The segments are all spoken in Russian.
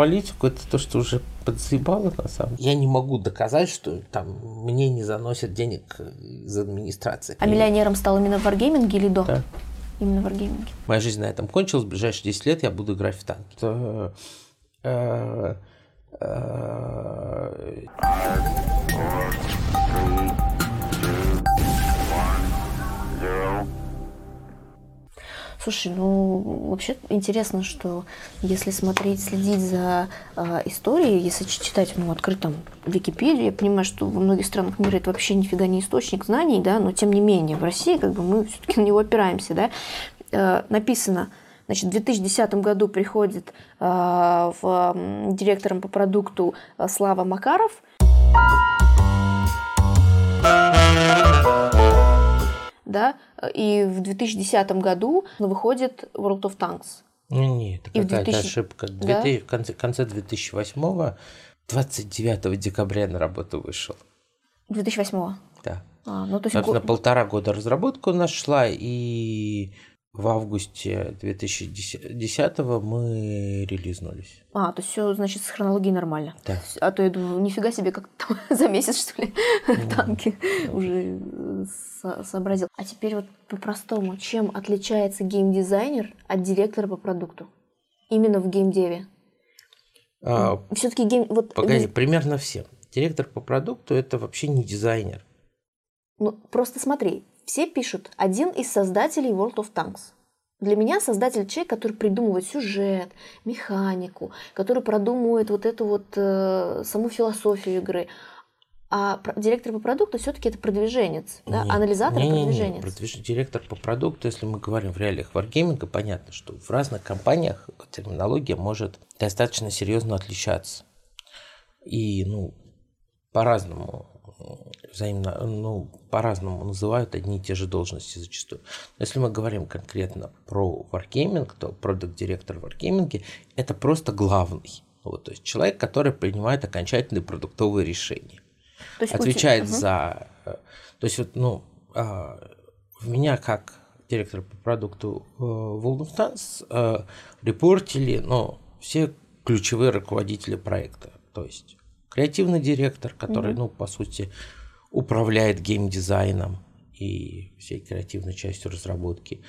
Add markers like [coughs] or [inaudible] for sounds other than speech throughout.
политику, это то, что уже подзаебало на самом деле. Я не могу доказать, что там мне не заносят денег из администрации. А миллионером стал именно в варгейминге или до? Да. Именно в варгейминге. Моя жизнь на этом кончилась. В ближайшие 10 лет я буду играть в танки. Это, э, э, Слушай, ну вообще интересно, что если смотреть, следить за э, историей, если читать ну, открытом Википедию, я понимаю, что во многих странах мира это вообще нифига не источник знаний, да, но тем не менее в России как бы мы все-таки на него опираемся, да. Э, написано, значит, в 2010 году приходит э, в, м, директором по продукту э, Слава Макаров, да, и в 2010 году выходит World of Tanks. Не, не, это в какая-то 2000 ошибка. Да? 2000 в конце, конце 2008 29 декабря на работу вышел. 2008 Да. а, ну, то есть Собственно, полтора года разработка у нас шла, и в августе 2010 мы релизнулись. А, то есть все, значит, с хронологией нормально. Да. А то я думаю, нифига себе, как там [laughs] за месяц, что ли, танки уже э, со- сообразил. А теперь вот по-простому, чем отличается геймдизайнер от директора по продукту? Именно в геймдеве. А, Все-таки гейм... Вот, Погоди, диз- примерно всем. Директор по продукту это вообще не дизайнер. ну, просто смотри, все пишут, один из создателей World of Tanks. Для меня создатель человек, который придумывает сюжет, механику, который продумывает вот эту вот э, саму философию игры. А директор по продукту все-таки это продвиженец, да? Нет. анализатор Не-не-не, продвиженец. продвиж- Директор по продукту, если мы говорим в реалиях варгейминга, понятно, что в разных компаниях терминология может достаточно серьезно отличаться. И, ну, по-разному м, взаимно, ну, по-разному называют одни и те же должности зачастую. Но если мы говорим конкретно про варгейминг, то продукт-директор в варгейминге – это просто главный. Вот, то есть человек, который принимает окончательные продуктовые решения То есть отвечает Мгм. за... э, То есть вот, ну, а, в меня как директор по продукту э, of Tanks э, репортили, ну, все ключевые руководители проекта. То есть креативный директор, который, ну, по сути, управляет геймдизайном и всей креативной частью разработки.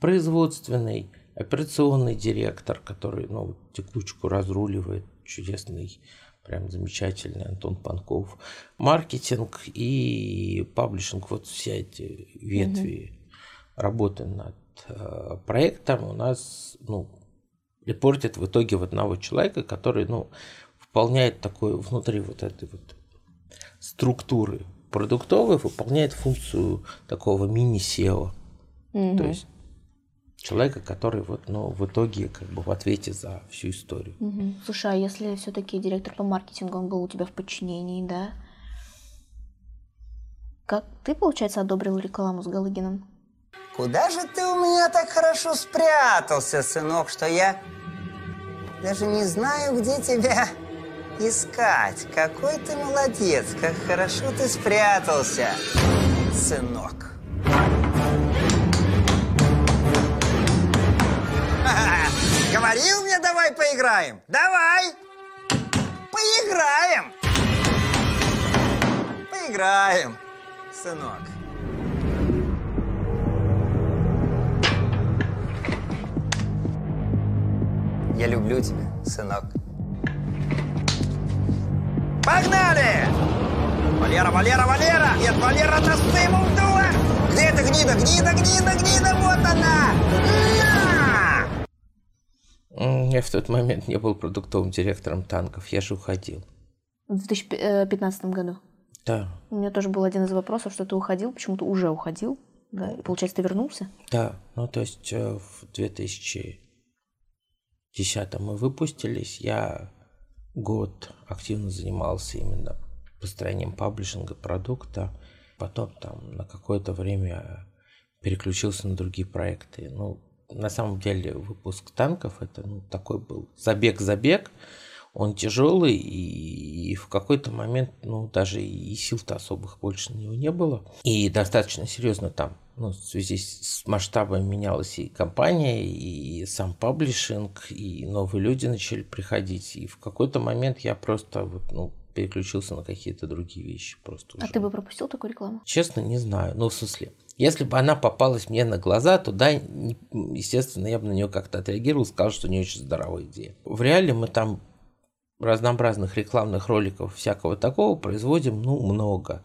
Производственный, операционный директор, который, ну, текучку разруливает, чудесный прям замечательный Антон Панков. Маркетинг и паблишинг, вот все эти ветви работы над э, проектом у нас, ну, репортит в итоге в одного человека, который, ну, выполняет такой внутри вот этой вот структуры продуктовой, выполняет функцию такого мини-SEO. Мгм. То есть человека, который вот, ну, в итоге как бы в ответе за всю историю. Мгм. Слушай, а если все-таки директор по маркетингу, он был у тебя в подчинении, да? Как ты, получается, одобрил рекламу с Галыгиным? Куда же ты у меня так хорошо спрятался, сынок, что я даже не знаю, где тебя искать. Какой ты молодец, как хорошо ты спрятался, сынок. [laughs] Говорил мне, давай поиграем. Давай. Поиграем. Поиграем, сынок. Я люблю тебя, сынок. Погнали! Валера, Валера, Валера! Нет, Валера, носы ему в дуло! Где эта гнида, гнида, гнида, гнида? Вот она! На! Я в тот момент не был продуктовым директором танков, я же уходил. В 2015 году. Да, У меня тоже был один из вопросов, что ты уходил, почему-то уже уходил. Да, и получается, ты вернулся? да. Ну, то есть э, в 2010 мы выпустились, я год активно занимался именно построением паблишинга продукта. Потом там на какое-то время переключился на другие проекты. Ну, на самом деле выпуск танков это ну, такой был забег-забег. Он тяжелый, и, и в какой-то момент, ну, даже и сил-то особых больше на него не было. И достаточно серьезно там ну, в связи с масштабом менялась и компания, и сам паблишинг, и новые люди начали приходить. И в какой-то момент я просто вот, ну, переключился на какие-то другие вещи. Просто а уже. ты бы пропустил такую рекламу? Честно, не знаю. Ну, в смысле, если бы она попалась мне на глаза, то да, естественно, я бы на нее как-то отреагировал, сказал, что не очень здоровая идея. В реале мы там разнообразных рекламных роликов всякого такого производим, ну, много.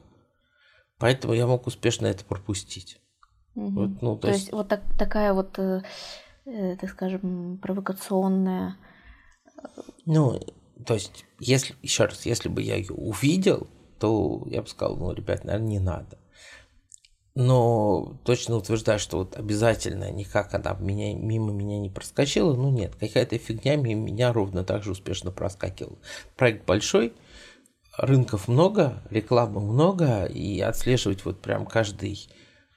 Поэтому я мог успешно это пропустить. Угу. Вот, ну, то, то есть... есть вот так, такая вот, э, э, так скажем, провокационная. Э, ну, то есть, если, еще раз, если бы я ее увидел, то я бы сказал, ну, ребят, наверное, не надо. Но точно утверждаю, что вот обязательно никак она меня, мимо меня не проскочила, ну нет, какая-то фигня мимо меня ровно так же успешно проскакивала. Проект большой, рынков много, рекламы много, и отслеживать вот прям каждый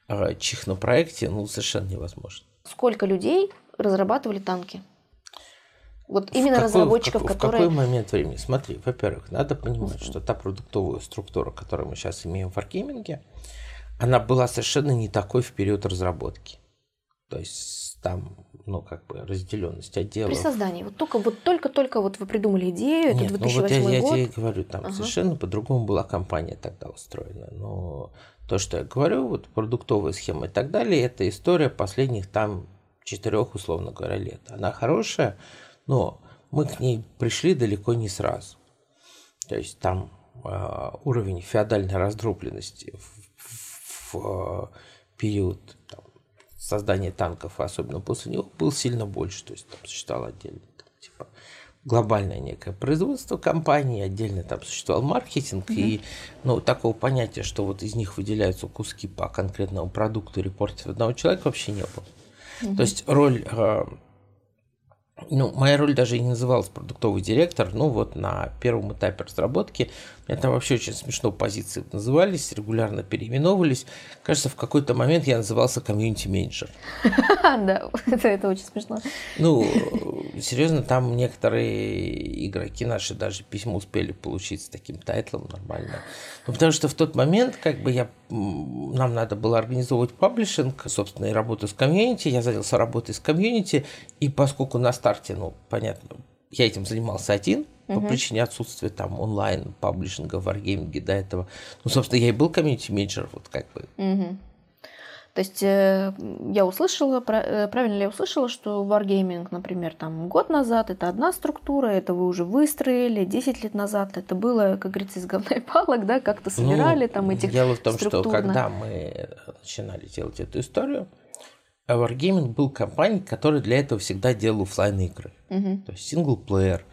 э, чих на проекте, ну, совершенно невозможно. Сколько людей разрабатывали танки? Вот именно какой, разработчиков, в, которые... В какой момент времени? Смотри, во-первых, надо понимать, что та продуктовая структура, которую мы сейчас имеем в Wargaming, она была совершенно не такой в период разработки. То есть там, ну, как бы разделенность отделов. При создании. Вот только вот только-только вот вы придумали идею, Нет, это 2008 ну вот я, год. я тебе говорю, там ага. совершенно по-другому была компания тогда устроена. Но то, что я говорю, вот продуктовая схема и так далее, это история последних там четырех, условно говоря, лет. Она хорошая, но мы к ней пришли далеко не сразу. То есть там э, уровень феодальной раздробленности в, в, в период там, создания танков, особенно после него, был сильно больше. То есть там существовало отдельно там, типа глобальное некое производство компании, отдельно там существовал маркетинг, mm-hmm. и ну, такого понятия, что вот из них выделяются куски по конкретному продукту репортить одного человека вообще не было. Mm-hmm. То есть роль э, ну, моя роль даже и не называлась продуктовый директор, ну вот на первом этапе разработки меня там вообще очень смешно позиции назывались, регулярно переименовывались. Кажется, в какой-то момент я назывался комьюнити-менеджер. [laughs] Да, [laughs] это очень смешно. Ну, серьезно, там некоторые игроки наши даже письмо успели получить с таким тайтлом нормально. Ну, потому что в тот момент, как бы я, нам надо было организовывать паблишинг, собственно, и работу с комьюнити. Я занялся работой с комьюнити, и поскольку на старте, ну, понятно, я этим занимался один, по причине отсутствия там онлайн паблишинга в Wargaming до этого. Ну, собственно, я и был комьюнити-менеджер, вот как бы. Угу. То есть э, я услышала, э, правильно ли я услышала, что Wargaming, например, там год назад это одна структура, это вы уже выстроили, 10 лет назад это было, как говорится, из говна и палок, да, как-то ну, собирали ну, там этих Дело в том, что когда мы начинали делать эту историю, Wargaming был компанией, которая для этого всегда делала офлайн игры. Угу. То есть синглплеер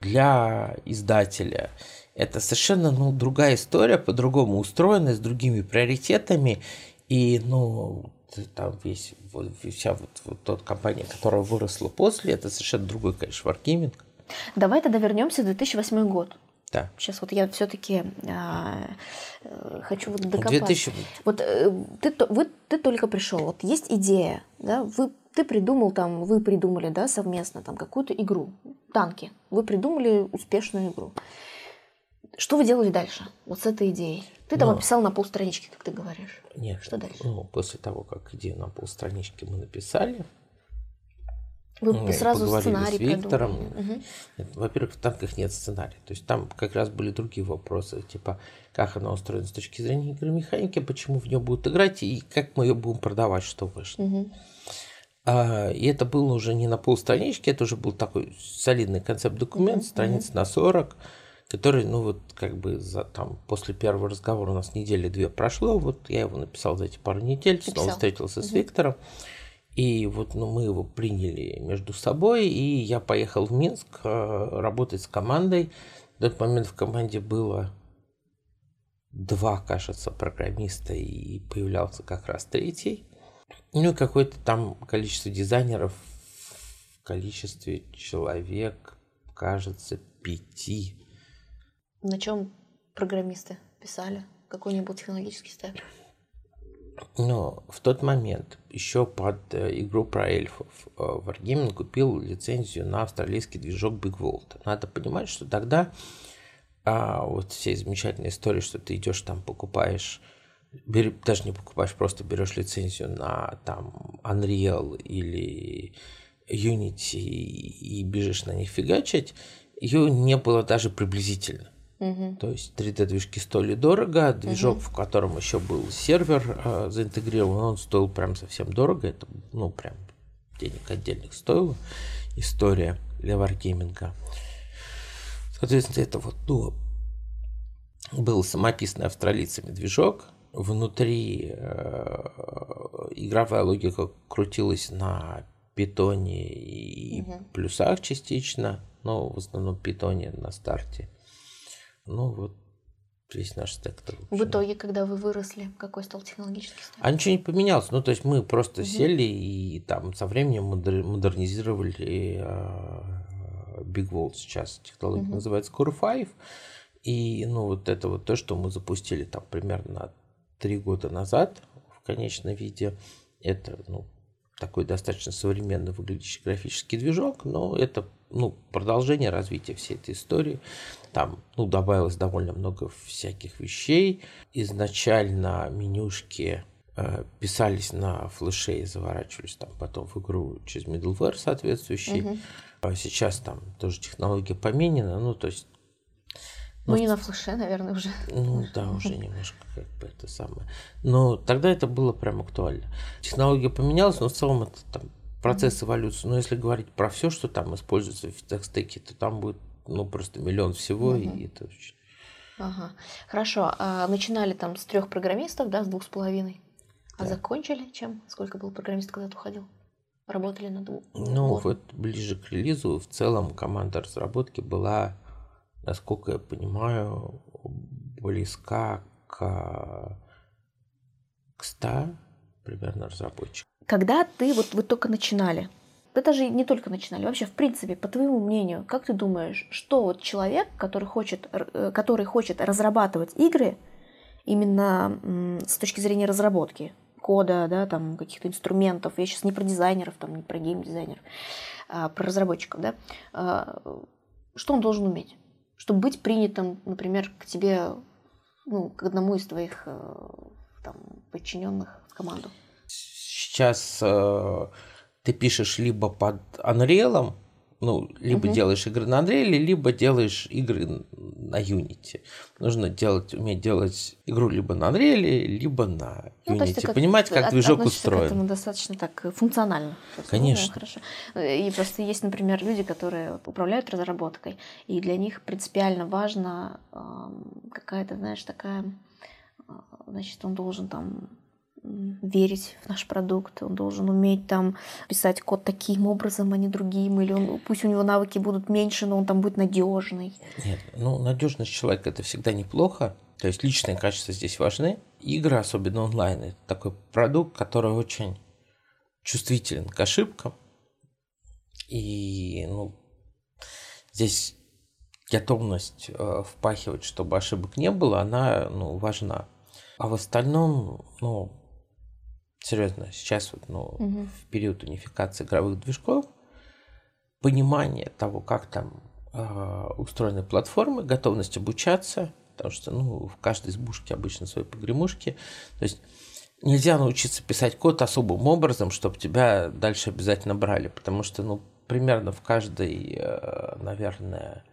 для издателя. Это совершенно ну, другая история, по-другому устроена, с другими приоритетами. И, ну, там весь, вот, вся вот, вот тот компания, которая выросла после, это совершенно другой, конечно, Wargaming. Давай тогда вернемся в 2008 год. Да. Сейчас вот я все-таки а, э, хочу вот докопать. 2000... Вот э, ты, вы, ты только пришел, вот есть идея, да, вы, ты придумал там, вы придумали, да, совместно там какую-то игру, танки, вы придумали успешную игру. Что вы делали дальше вот с этой идеей? Ты там Но... описал на полстранички, как ты говоришь. Нет. Что дальше? Ну, после того, как идею на полстранички мы написали, вы ну, сразу сценарий с Виктором. Угу. Во-первых, в танках нет сценария. То есть там как раз были другие вопросы, типа как она устроена с точки зрения игры механики, почему в нее будут играть и как мы ее будем продавать, что вышло. Угу. А, и это было уже не на полстранички, это уже был такой солидный концепт-документ, угу. страниц угу. на 40 который, ну вот, как бы за, там, после первого разговора у нас недели две прошло, вот я его написал за эти пару недель, Написал. снова встретился с Виктором, и вот ну, мы его приняли между собой, и я поехал в Минск э, работать с командой. В тот момент в команде было два, кажется, программиста, и появлялся как раз третий. Ну и какое-то там количество дизайнеров в количестве человек, кажется, пяти на чем программисты писали? Какой-нибудь технологический стек? Но в тот момент еще под э, игру про эльфов э, Wargaming купил лицензию на австралийский движок Big Vault. Надо понимать, что тогда а, вот все замечательные истории, что ты идешь там, покупаешь бери, даже не покупаешь, просто берешь лицензию на там Unreal или Unity и бежишь на них фигачить, ее не было даже приблизительно. Мгм. То есть 3D-движки стоили дорого, движок, в котором еще был сервер э, заинтегрирован, он стоил прям совсем дорого, это ну прям денег отдельных стоила история для варгейминга. Соответственно, это вот ну, был самописный австралийцами движок. Внутри э, игровая логика крутилась на питоне и плюсах частично, но в основном питоне на старте. Ну вот весь наш стек. В итоге, когда вы выросли, какой стал технологический стек? А ничего не поменялось. Ну, то есть мы просто сели и там со временем модер- модернизировали э, Big Vault сейчас. Технология называется Core 5. И, ну, вот это вот то, что мы запустили там примерно три года назад в конечном виде. Это, ну, такой достаточно современно выглядящий графический движок, но это ну, продолжение развития всей этой истории. Там ну, добавилось довольно много всяких вещей. Изначально менюшки э, писались на флеше и заворачивались там потом в игру через middleware соответствующий. А сейчас там тоже технология поменена, ну то есть Ну, не на флеше, наверное, уже. ну да, [laughs] уже немножко как бы это самое. Но тогда это было прям актуально. Технология поменялась, но в целом это там процесс эволюции. Но если говорить про все, что там используется в текстеке, то там будет ну просто миллион всего, и это очень... Ага. Хорошо. А начинали там с трех программистов, да, с двух с половиной. А закончили чем? Сколько было программистов, когда ты уходил? Работали на двух? Ну, вот ближе к релизу в целом команда разработки была, насколько я понимаю, близка к, к 100 примерно разработчиков. Когда ты, вот вы только начинали, да даже не только начинали, вообще в принципе, по твоему мнению, как ты думаешь, что вот человек, который хочет, э, который хочет разрабатывать игры именно с точки зрения разработки кода, да, там каких-то инструментов, я сейчас не про дизайнеров, там не про геймдизайнеров, а про разработчиков, да, а, что он должен уметь, чтобы быть принятым, например, к тебе, ну, к одному из твоих э, там, подчиненных в команду? Сейчас э, ты пишешь либо под Unreal, ну, либо делаешь игры на Unreal, либо делаешь игры на Unity. Нужно делать, уметь делать игру либо на Unreal, либо на Ну, то есть Unity. как- Понимать, как от- движок относишься к устроен. этому достаточно так э, функционально. Есть, ну, Конечно. хорошо. И просто есть, например, люди, которые управляют разработкой, и для них принципиально важно какая-то, знаешь, такая, э, значит, он должен там верить в наш продукт, он должен уметь там писать код таким образом, а не другим, или он, пусть у него навыки будут меньше, но он там будет надежный. Нет, ну, надежность человека это всегда неплохо. То есть личные качества здесь важны. Игры, особенно онлайн, это такой продукт, который очень чувствителен к ошибкам. И ну, здесь готовность э, впахивать, чтобы ошибок не было, она ну, важна. А в остальном, ну, серьезно, сейчас вот, ну, в период унификации игровых движков, понимание того, как там э, устроены платформы, готовность обучаться, потому что ну, в каждой избушке обычно свои погремушки. То есть нельзя научиться писать код особым образом, чтобы тебя дальше обязательно брали, потому что ну, примерно в каждой, э, наверное,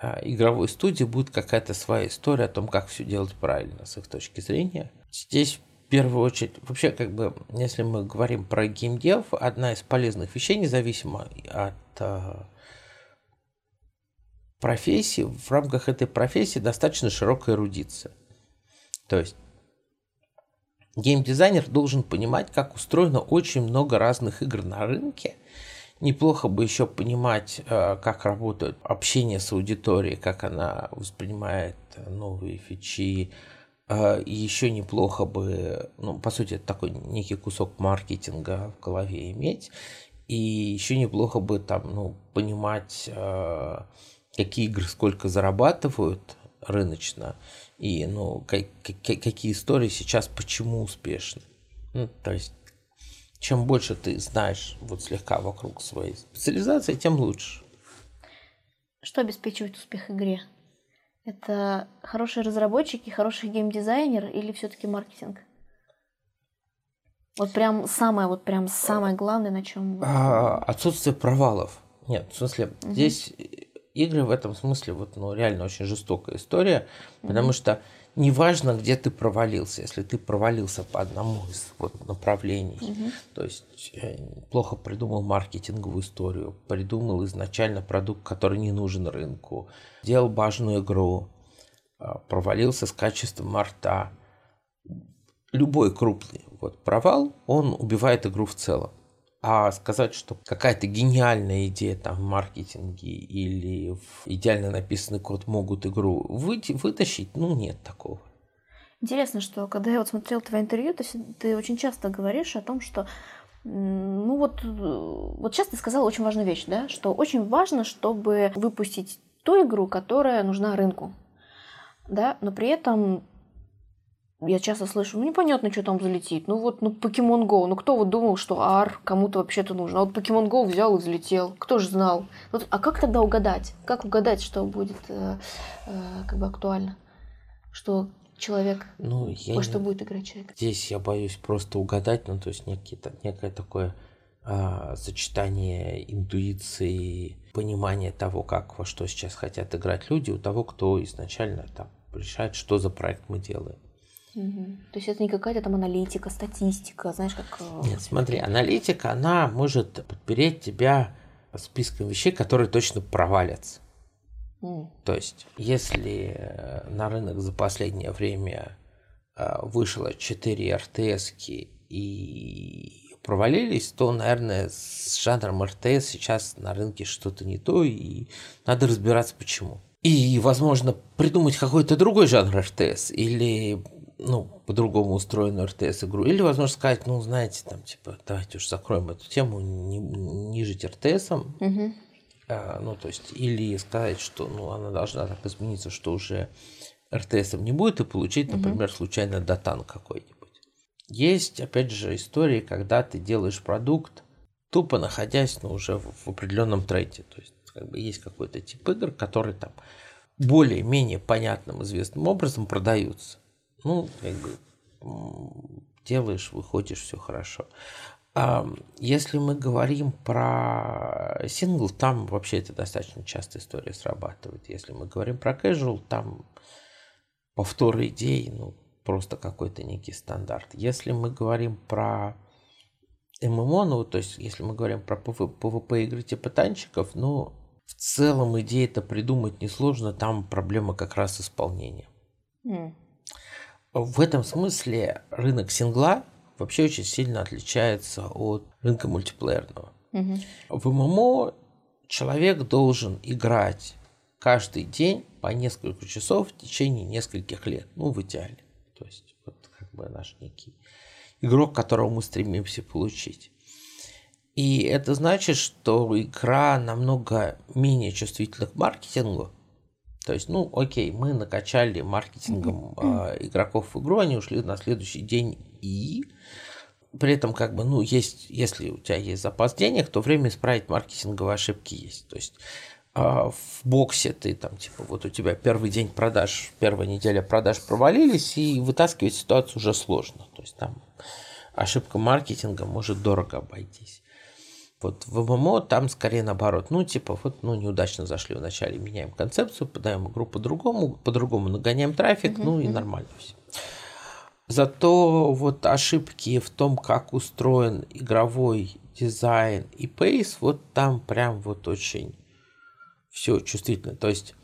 э, игровой студии будет какая-то своя история о том, как все делать правильно с их точки зрения. Здесь первую очередь, вообще, как бы, если мы говорим про геймдев, одна из полезных вещей, независимо от э, профессии, в рамках этой профессии достаточно широкая эрудиция. То есть геймдизайнер должен понимать, как устроено очень много разных игр на рынке. Неплохо бы еще понимать, э, как работает общение с аудиторией, как она воспринимает новые фичи. И еще неплохо бы, ну, по сути, это такой некий кусок маркетинга в голове иметь. И еще неплохо бы там, ну, понимать, э, какие игры сколько зарабатывают рыночно, и, ну, ка- ка- какие истории сейчас почему успешны. Ну, то есть, чем больше ты знаешь вот слегка вокруг своей специализации, тем лучше. Что обеспечивает успех игре? Это хорошие разработчики, хороший геймдизайнер или все-таки маркетинг? Вот прям самое, вот прям самое главное, на чем. А, отсутствие провалов. Нет, в смысле, угу. здесь игры в этом смысле вот, ну, реально очень жестокая история, угу. потому что неважно, где ты провалился, если ты провалился по одному из вот направлений, угу. то есть э, плохо придумал маркетинговую историю, придумал изначально продукт, который не нужен рынку, делал важную игру, а, провалился с качеством арта, любой крупный вот провал, он убивает игру в целом. А сказать, что какая-то гениальная идея там в маркетинге или в идеально написанный код могут игру выйти, вытащить, ну нет такого. Интересно, что когда я вот смотрела твое интервью, ты, ты очень часто говоришь о том, что ну вот, вот сейчас ты сказала очень важную вещь, да, что очень важно, чтобы выпустить ту игру, которая нужна рынку, да, но при этом я часто слышу, ну непонятно, что там залетит. Ну вот, ну Pokemon Go, ну кто вот думал, что AR кому-то вообще-то нужно? А вот Pokemon Go взял и взлетел. Кто же знал? Вот, а как тогда угадать? Как угадать, что будет э, э, как бы актуально? Что человек, ну, я во что будет играть человек? Здесь я боюсь просто угадать, ну то есть некие, некое такое э, сочетание интуиции, понимания того, как во что сейчас хотят играть люди, у того, кто изначально там решает, что за проект мы делаем. Угу. То есть это не какая-то там аналитика, статистика, знаешь, как... Э, Нет, смотри, аналитика, она может подпереть тебя списком вещей, которые точно провалятся. Mm. То есть, если э, на рынок за последнее время э, вышло 4 РТС и провалились, то, наверное, с жанром РТС сейчас на рынке что-то не то, и надо разбираться почему. И, возможно, придумать какой-то другой жанр РТС или ну, по-другому устроенную РТС-игру. Или, возможно, сказать, ну, знаете, там, типа, давайте уж закроем эту тему, не, не жить РТСом. Угу. А, ну, то есть, или сказать, что, ну, она должна так измениться, что уже РТСом не будет, и получить, например, угу. случайно датан какой-нибудь. Есть, опять же, истории, когда ты делаешь продукт, тупо находясь, ну, уже в, в определенном тренде. То есть, как бы есть какой-то тип игр, которые там более-менее понятным, известным образом продаются ну, как бы делаешь, выходишь, все хорошо. А если мы говорим про сингл, там вообще это достаточно часто история срабатывает. Если мы говорим про casual, там повтор идей, ну, просто какой-то некий стандарт. Если мы говорим про ММО, ну, то есть, если мы говорим про PvP игры типа танчиков, ну, в целом идея это придумать несложно, там проблема как раз исполнения. Mm. В этом смысле рынок сингла вообще очень сильно отличается от рынка мультиплеерного. Угу. В ММО человек должен играть каждый день по несколько часов в течение нескольких лет, ну, в идеале. То есть, вот как бы наш некий игрок, которого мы стремимся получить. И это значит, что игра намного менее чувствительна к маркетингу, то есть, ну, окей, мы накачали маркетингом э, игроков в игру, они ушли на следующий день и при этом, как бы, ну, есть, если у тебя есть запас денег, то время исправить маркетинговые ошибки есть. То есть э, в боксе ты там, типа, вот у тебя первый день продаж, первая неделя продаж провалились, и вытаскивать ситуацию уже сложно. То есть там ошибка маркетинга может дорого обойтись. Вот в ММО там скорее наоборот. Ну, типа, вот, ну, неудачно зашли вначале, меняем концепцию, подаем игру по-другому, по-другому нагоняем трафик, ну и нормально все. Зато вот ошибки в том, как устроен игровой дизайн и пейс, вот там прям вот очень все чувствительно. То есть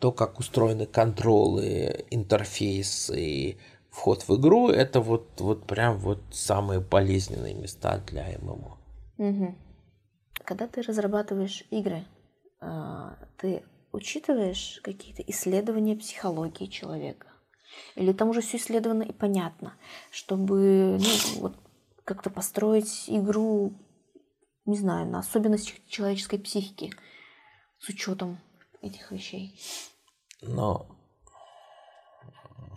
то, как устроены контролы, интерфейсы, вход в игру, это вот, вот прям вот самые болезненные места для ММО. Угу. Когда ты разрабатываешь игры, а, ты учитываешь какие-то исследования психологии человека? Или там уже все исследовано и понятно, чтобы ну, вот, как-то построить игру, не знаю, на особенностях человеческой психики с учетом этих вещей? Но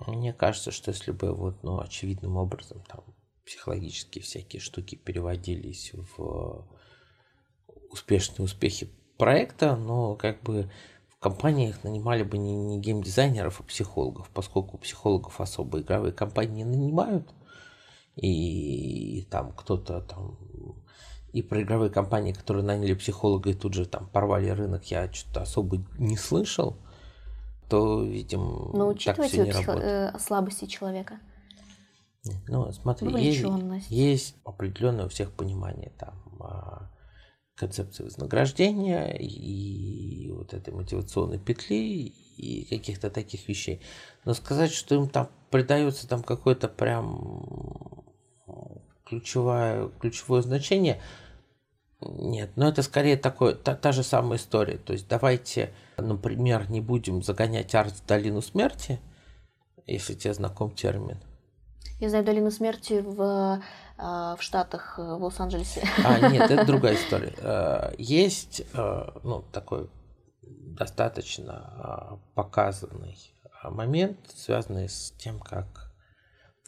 мне кажется, что если бы вот, ну, очевидным образом там психологические всякие штуки переводились в успешные успехи проекта, но как бы в компаниях нанимали бы не, не геймдизайнеров, а психологов, поскольку психологов особо игровые компании нанимают, и, и там кто-то там и про игровые компании, которые наняли психолога и тут же там порвали рынок, я что-то особо не слышал, то, видимо, Но так все не психо- работает. э, слабости человека. Ну, смотри, есть, есть определенное у всех понимание там а, концепции вознаграждения и вот этой мотивационной петли и каких-то таких вещей. Но сказать, что им там придается там какое-то прям ключевое, ключевое значение, нет, но это скорее такое, та, та же самая история. То есть давайте, например, не будем загонять арт в долину смерти, если тебе знаком термин. Я знаю долину смерти в, в Штатах, э, в Лос-Анджелесе. А, нет, это [laughs] другая история. Э, Есть, э, ну, такой достаточно а, показанный а, момент, связанный с тем, как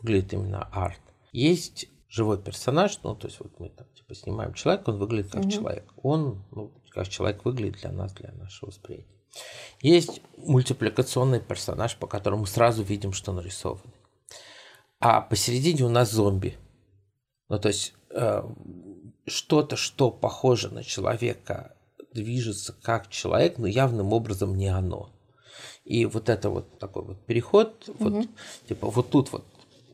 выглядит именно арт. Есть живой персонаж, ну, то есть вот мы там, типа, снимаем человека, он выглядит как Мгм. человек. Он, ну, как человек выглядит для нас, для нашего восприятия. Есть мультипликационный персонаж, по которому сразу видим, что нарисован. А посередине у нас зомби. Ну, то есть э, что-то, что похоже на человека, движется как человек, но явным образом не оно. И вот это вот такой вот переход, вот, типа вот тут вот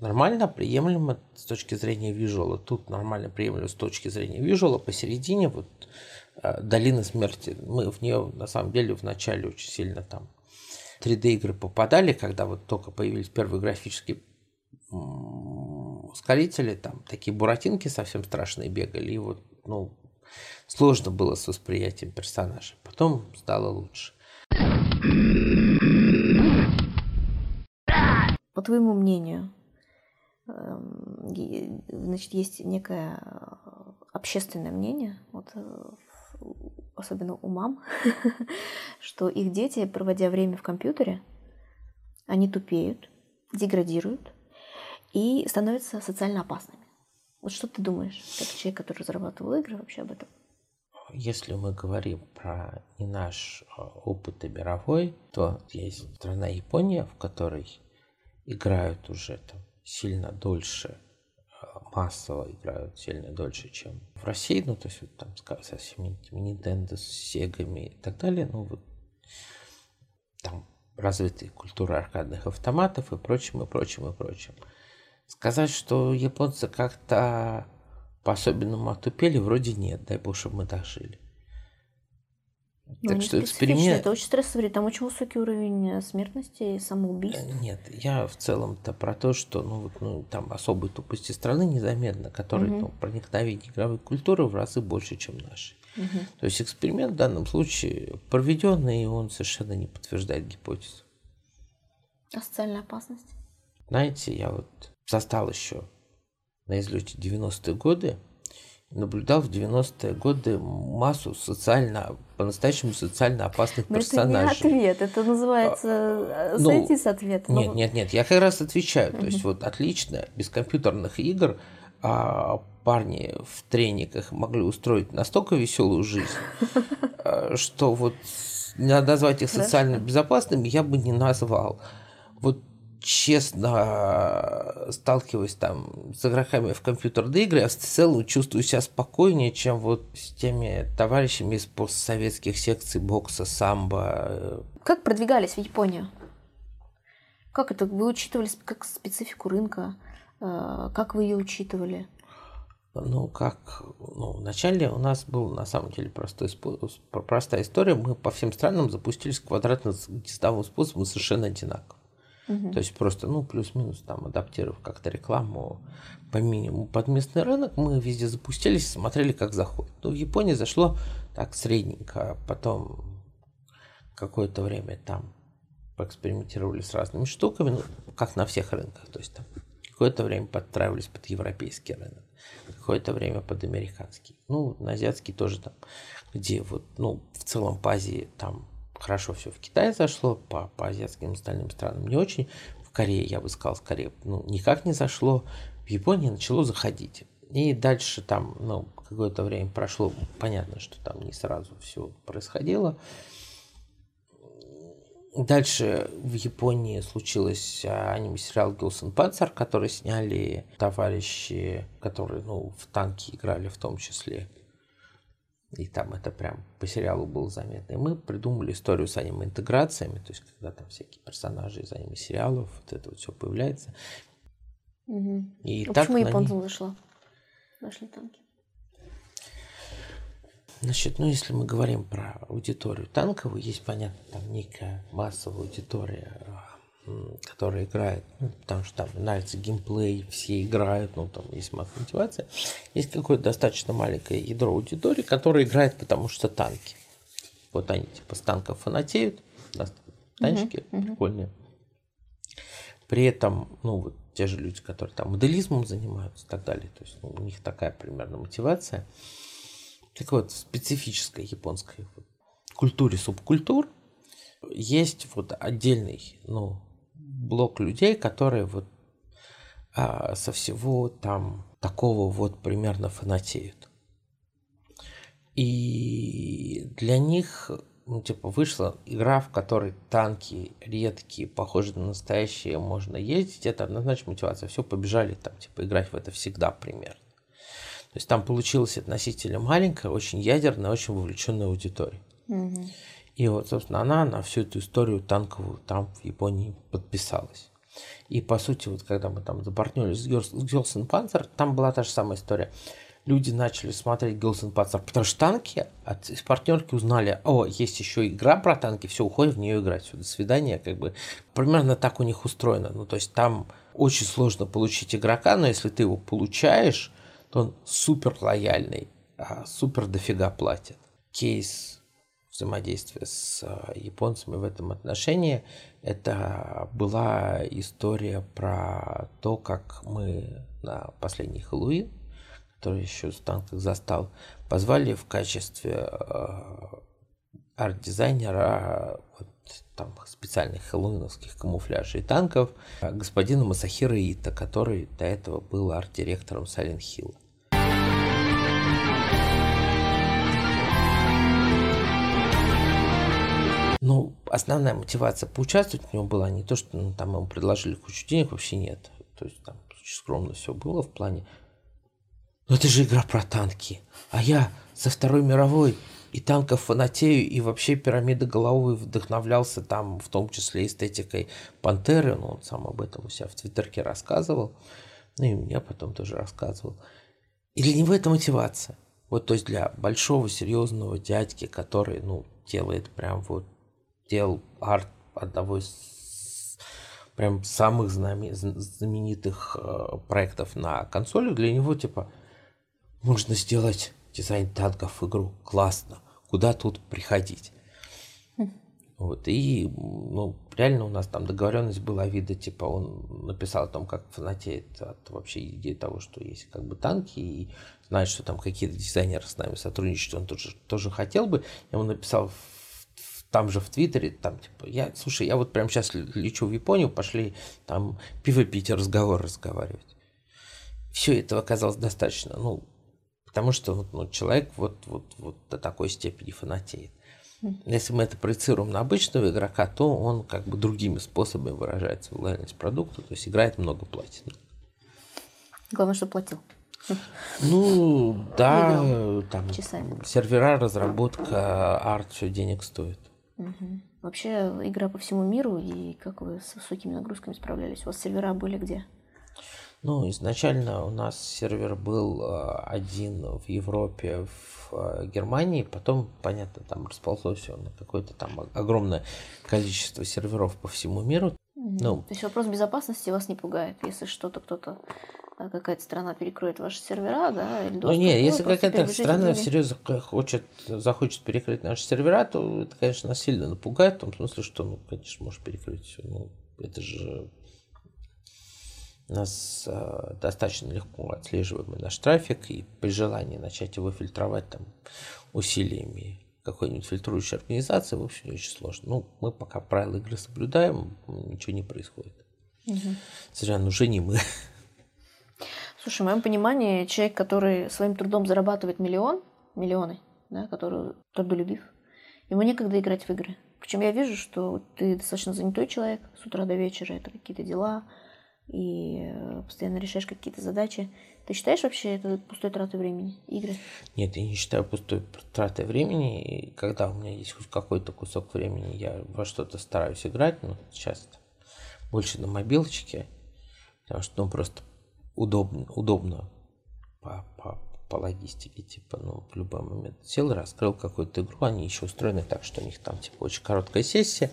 нормально, приемлемо с точки зрения визуала, тут нормально приемлемо с точки зрения визуала, посередине вот э, долина смерти. Мы в нее на самом деле в начале очень сильно там 3D игры попадали, когда вот только появились первые графические м, ускорители, там такие буратинки совсем страшные бегали, и вот, ну, сложно было с восприятием персонажа. Потом стало лучше. По твоему мнению, эм, значит, есть некое э, общественное мнение, вот, э, особенно у мам, [laughs] что их дети, проводя время в компьютере, они тупеют, деградируют и становятся социально опасными. Вот что ты думаешь, как человек, который разрабатывал игры, вообще об этом? Если мы говорим про не наш а, опыт и мировой, то есть страна Япония, в которой играют уже там сильно дольше, а, массово играют сильно дольше, чем в России, ну, то есть вот там со всеми этими Nintendo, с Сегами и так далее, ну, вот там развиты культура аркадных автоматов и прочим, и прочим, и прочим. Сказать, что японцы как-то по-особенному отупели, вроде нет, дай бог, чтобы мы так жили. Ну, так что эксперимент... Это очень стрессовый, там очень высокий уровень э, смертности и самоубийств. Э, Нет, я в целом-то про то, что ну, вот, ну, там особой тупости страны незаметно, которой Мгм. ну, проникновение игровой культуры в разы больше, чем наши. Мгм. То есть эксперимент в данном случае проведенный, и он совершенно не подтверждает гипотезу. А социальная опасность? Знаете, я вот застал еще на излете 90-е годы, наблюдал в 90-е годы массу социально, по-настоящему социально опасных Но это не персонажей. ответ, это называется э, ну, сойти с ответа. Нет, Ну, нет, нет, я как раз отвечаю. То есть вот отлично, без компьютерных игр а, парни в трениках могли устроить настолько веселую жизнь, [laughs] а, что вот назвать их социально безопасными я бы не назвал. Вот честно, сталкиваясь там с игроками в компьютерные игры, я в целом чувствую себя спокойнее, чем вот с теми товарищами из постсоветских секций бокса, самбо, Как продвигались в Японию? Как это? Вы учитывали как специфику рынка? Э, Как вы ее учитывали? Ну, как, ну, вначале у нас был на самом деле простой, простая история. Мы по всем странам запустились квадратно-дистовым способом совершенно одинаково. Мгм. То есть просто, ну, плюс-минус там адаптировав как-то рекламу по минимуму под местный рынок, мы везде запустились смотрели, как заходит. Ну, в Японии зашло так средненько, а потом какое-то время там поэкспериментировали с разными штуками, ну, как на всех рынках. То есть там какое-то время подстраивались под европейский рынок, какое-то время под американский. Ну, на азиатский тоже там, где вот, ну, в целом по Азии там хорошо все в Китае зашло, по, по азиатским остальным странам не очень. В Корее, я бы сказал, скорее, ну, никак не зашло. В Японии начало заходить. И дальше там, ну, какое-то время прошло, понятно, что там не сразу все происходило. Дальше в Японии случилось а, аниме-сериал Гилсон Панцер, который сняли товарищи, которые ну, в танки играли в том числе. И там это прям по сериалу было заметно. И мы придумали историю с аниме-интеграциями, то есть когда там всякие персонажи из аниме-сериалов, вот это вот все появляется. Угу. И а так почему японцам они... зашло? Зашли танки. Значит, ну если мы говорим про аудиторию танковую, есть, понятно, там некая массовая аудитория, которая играет, ну, потому что там нравится геймплей, все играют, ну, там есть мотивация. Есть какое-то достаточно маленькое ядро аудитории, которое играет, потому что танки. Вот они типа с танков фанатеют, танчики uh-huh. прикольные. При этом, ну, вот те же люди, которые там моделизмом занимаются и так далее, то есть ну, у них такая примерно мотивация – так вот, в специфической японской культуре субкультур есть вот отдельный ну, блок людей, которые вот а, со всего там такого вот примерно фанатеют. И для них, ну, типа, вышла игра, в которой танки редкие, похожие на настоящие, можно ездить, это однозначно мотивация. Все, побежали там, типа, играть в это всегда примерно. То есть там получилась относительно маленькая, очень ядерная, очень вовлеченная аудитория. Угу. И вот, собственно, она на всю эту историю танковую там в Японии подписалась. И по сути, вот когда мы там запартнерились с Гелсен Панцер, там была та же самая история. Люди начали смотреть Гелсен Панцер, потому что танки от из партнерки узнали, о, есть еще игра про танки, все, уходим в нее играть, все, до свидания, как бы. Примерно так у них устроено. Ну, то есть там очень сложно получить игрока, но если ты его получаешь, то он супер лояльный, а супер дофига платит. Кейс взаимодействия с а, японцами в этом отношении это была история про то, как мы на последний Хэллоуин, который еще Станках застал, позвали в качестве а, арт-дизайнера вот, там, специальных хэллоуиновских камуфляжей танков господина Масахира Ита, который до этого был арт-директором Silent Hill. Ну, основная мотивация поучаствовать в нем была не то, что ну, там ему предложили кучу денег, вообще нет. То есть там очень скромно все было в плане. Но это же игра про танки. А я со Второй мировой и танков фанатею, и вообще пирамида головой вдохновлялся там, в том числе эстетикой Пантеры, ну, он сам об этом у себя в Твиттерке рассказывал, ну, и мне потом тоже рассказывал. И для него это мотивация. Вот, то есть для большого, серьезного дядьки, который, ну, делает прям вот делал арт одного из прям самых знаменитых э, проектов на консоли. Для него, типа, можно сделать дизайн танков в игру. Классно. Куда тут приходить? Вот, и, ну, реально у нас там договоренность была вида, типа, он написал о том, как фанатеет от вообще идеи того, что есть как бы танки, и знает, что там какие-то дизайнеры с нами сотрудничают, он тоже, тоже хотел бы. Я ему написал там же в Твиттере, там, типа, я, слушай, я вот прямо сейчас лечу в Японию, пошли там пиво пить разговор разговаривать. Все этого оказалось достаточно, ну, потому что ну, человек вот, вот, вот до такой степени фанатеет. Если мы это проецируем на обычного игрока, то он как бы другими способами выражает свою лояльность продукту, то есть играет много, платит. Главное, что платил. Ну, да, там Часами. сервера, разработка, арт, все денег стоит. Угу. Вообще игра по всему миру, и как вы с высокими нагрузками справлялись? У вас сервера были где? Ну, изначально у нас сервер был э, один в Европе, в э, Германии, потом, понятно, там расползлось все на какое-то там огромное количество серверов по всему миру. Mm-hmm. Ну, То есть вопрос безопасности вас не пугает, если что-то кто-то а какая-то страна перекроет ваши сервера, да, или Ну нет, если какая-то страна всерьез хочет, захочет перекрыть наши сервера, то это, конечно, нас сильно напугает, в том смысле, что, ну, конечно, можешь перекрыть все. Ну, это же нас э, достаточно легко отслеживаемый наш трафик, и при желании начать его фильтровать там усилиями какой-нибудь фильтрующей организации, в общем, не очень сложно. Ну, мы пока правила игры соблюдаем, ничего не происходит. Угу. Совершенно уже не мы. Слушай, в моем понимании, человек, который своим трудом зарабатывает миллион, миллионы, да, который трудолюбив, ему некогда играть в игры. Причем я вижу, что ты достаточно занятой человек с утра до вечера, это какие-то дела, и э, постоянно решаешь какие-то задачи. Ты считаешь вообще это пустой тратой времени, игры? Нет, я не считаю пустой тратой времени. И когда у меня есть хоть какой-то кусок времени, я во что-то стараюсь играть, но сейчас больше на мобилочке, потому что ну, просто удобно, удобно по, по, по логистике, типа, ну, в любой момент сел, раскрыл какую-то игру, они еще устроены так, что у них там, типа, очень короткая сессия,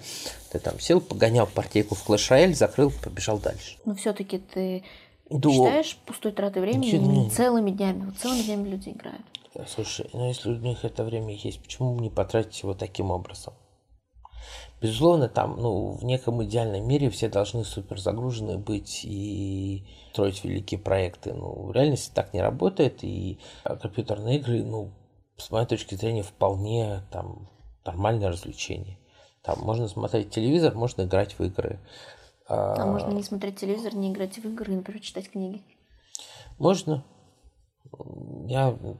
ты там сел, погонял партийку в Clash Royale, закрыл, побежал дальше. Но все-таки ты Да. считаешь пустой тратой времени Ничего не- целыми днями? Вот целыми днями люди играют. Слушай, ну если у них это время есть, почему не потратить его таким образом? Безусловно, там, ну, в неком идеальном мире все должны супер загружены быть и строить великие проекты. Ну, в реальности так не работает, и а, компьютерные игры, ну, с моей точки зрения, вполне там нормальное развлечение. Там можно смотреть телевизор, можно играть в игры. А можно не смотреть телевизор, не играть в игры, например, читать книги. Можно. Я в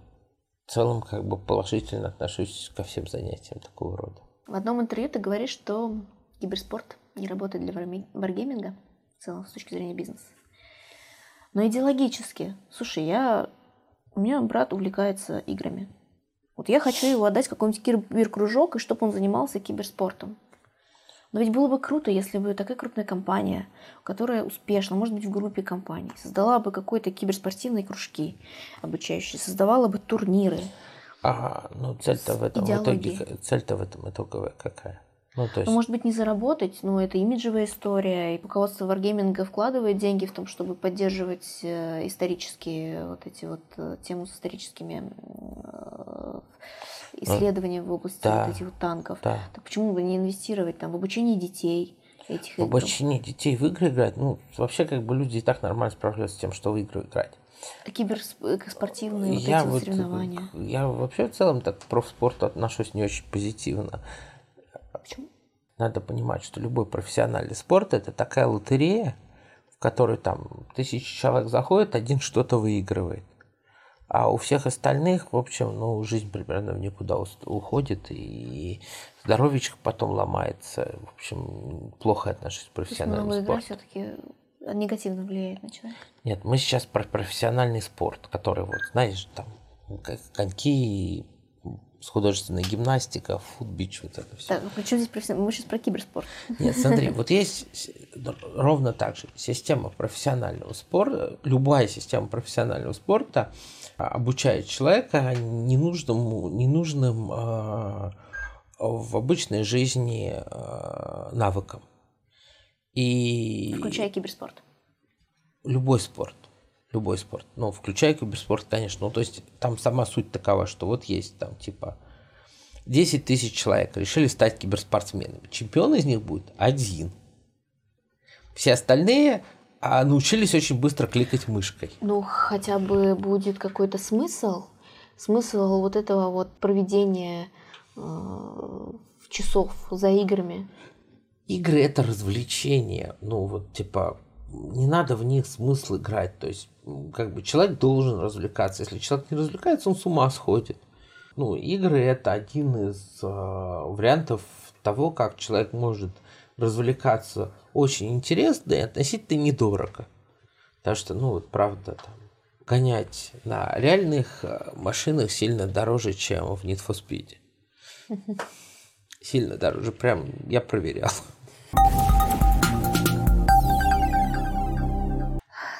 целом как бы положительно отношусь ко всем занятиям такого рода. В одном интервью ты говоришь, что киберспорт не работает для варгейминга в целом с точки зрения бизнеса. Но идеологически, слушай, я у меня брат увлекается играми. Вот я хочу его отдать какой-нибудь киберкружок, и чтобы он занимался киберспортом. Но ведь было бы круто, если бы такая крупная компания, которая успешно, может быть, в группе компаний, создала бы какой-то киберспортивные кружки обучающие, создавала бы турниры, А, ну цель-то в этом в итоге, цель-то в этом итоговая какая? Ну, то есть, Ну, может быть, не заработать, но это имиджевая история. И руководство Wargaming вкладывает деньги в том, чтобы поддерживать э, исторические вот эти вот э, тему с историческими э, исследованиями в области да, вот этих вот танков. да. Так почему бы не инвестировать там в обучение детей этих в игр? обучении детей в игры играть, ну, вообще как бы люди и так нормально справляются с тем, что в игры играть. Киберспортивные вот я вот вот, соревнования. я вообще в целом так к профспорту отношусь не очень позитивно. Почему? Надо понимать, что любой профессиональный спорт это такая лотерея, в которой там тысячи человек заходит, один что-то выигрывает. А у всех остальных, в общем, ну, жизнь примерно в никуда уходит, и здоровичка потом ломается. В общем, плохо отношусь к То есть профессиональному много спорту. все-таки негативно влияет на человека. Нет, мы сейчас про профессиональный спорт, который вот, знаешь, там коньки, с художественной гимнастика, футбич, вот это все. Так, причем здесь профессионал? Мы сейчас про киберспорт. Нет, смотри, [laughs] вот есть ровно так же система профессионального спорта, любая система профессионального спорта а, обучает человека ненужному, ненужным а, в обычной жизни а, навыкам. И Включая киберспорт. любой спорт. Любой спорт. Ну, включая киберспорт, конечно. Ну, то есть там сама суть такова, что вот есть там типа 10 тысяч человек решили стать киберспортсменами. Чемпион из них будет один. Все остальные а, научились очень быстро кликать мышкой. Ну, хотя бы будет какой-то смысл, смысл вот этого вот проведения э, часов за играми. Игры это развлечение. Ну, вот типа не надо в них смысл играть. То есть, как бы человек должен развлекаться. Если человек не развлекается, он с ума сходит. Ну, игры это один из э, вариантов того, как человек может развлекаться очень интересно и относительно недорого. Потому что, ну, вот правда, там, гонять на реальных э, машинах сильно дороже, чем в Need for Speed. [laughs] Сильно дороже. Прям я проверял.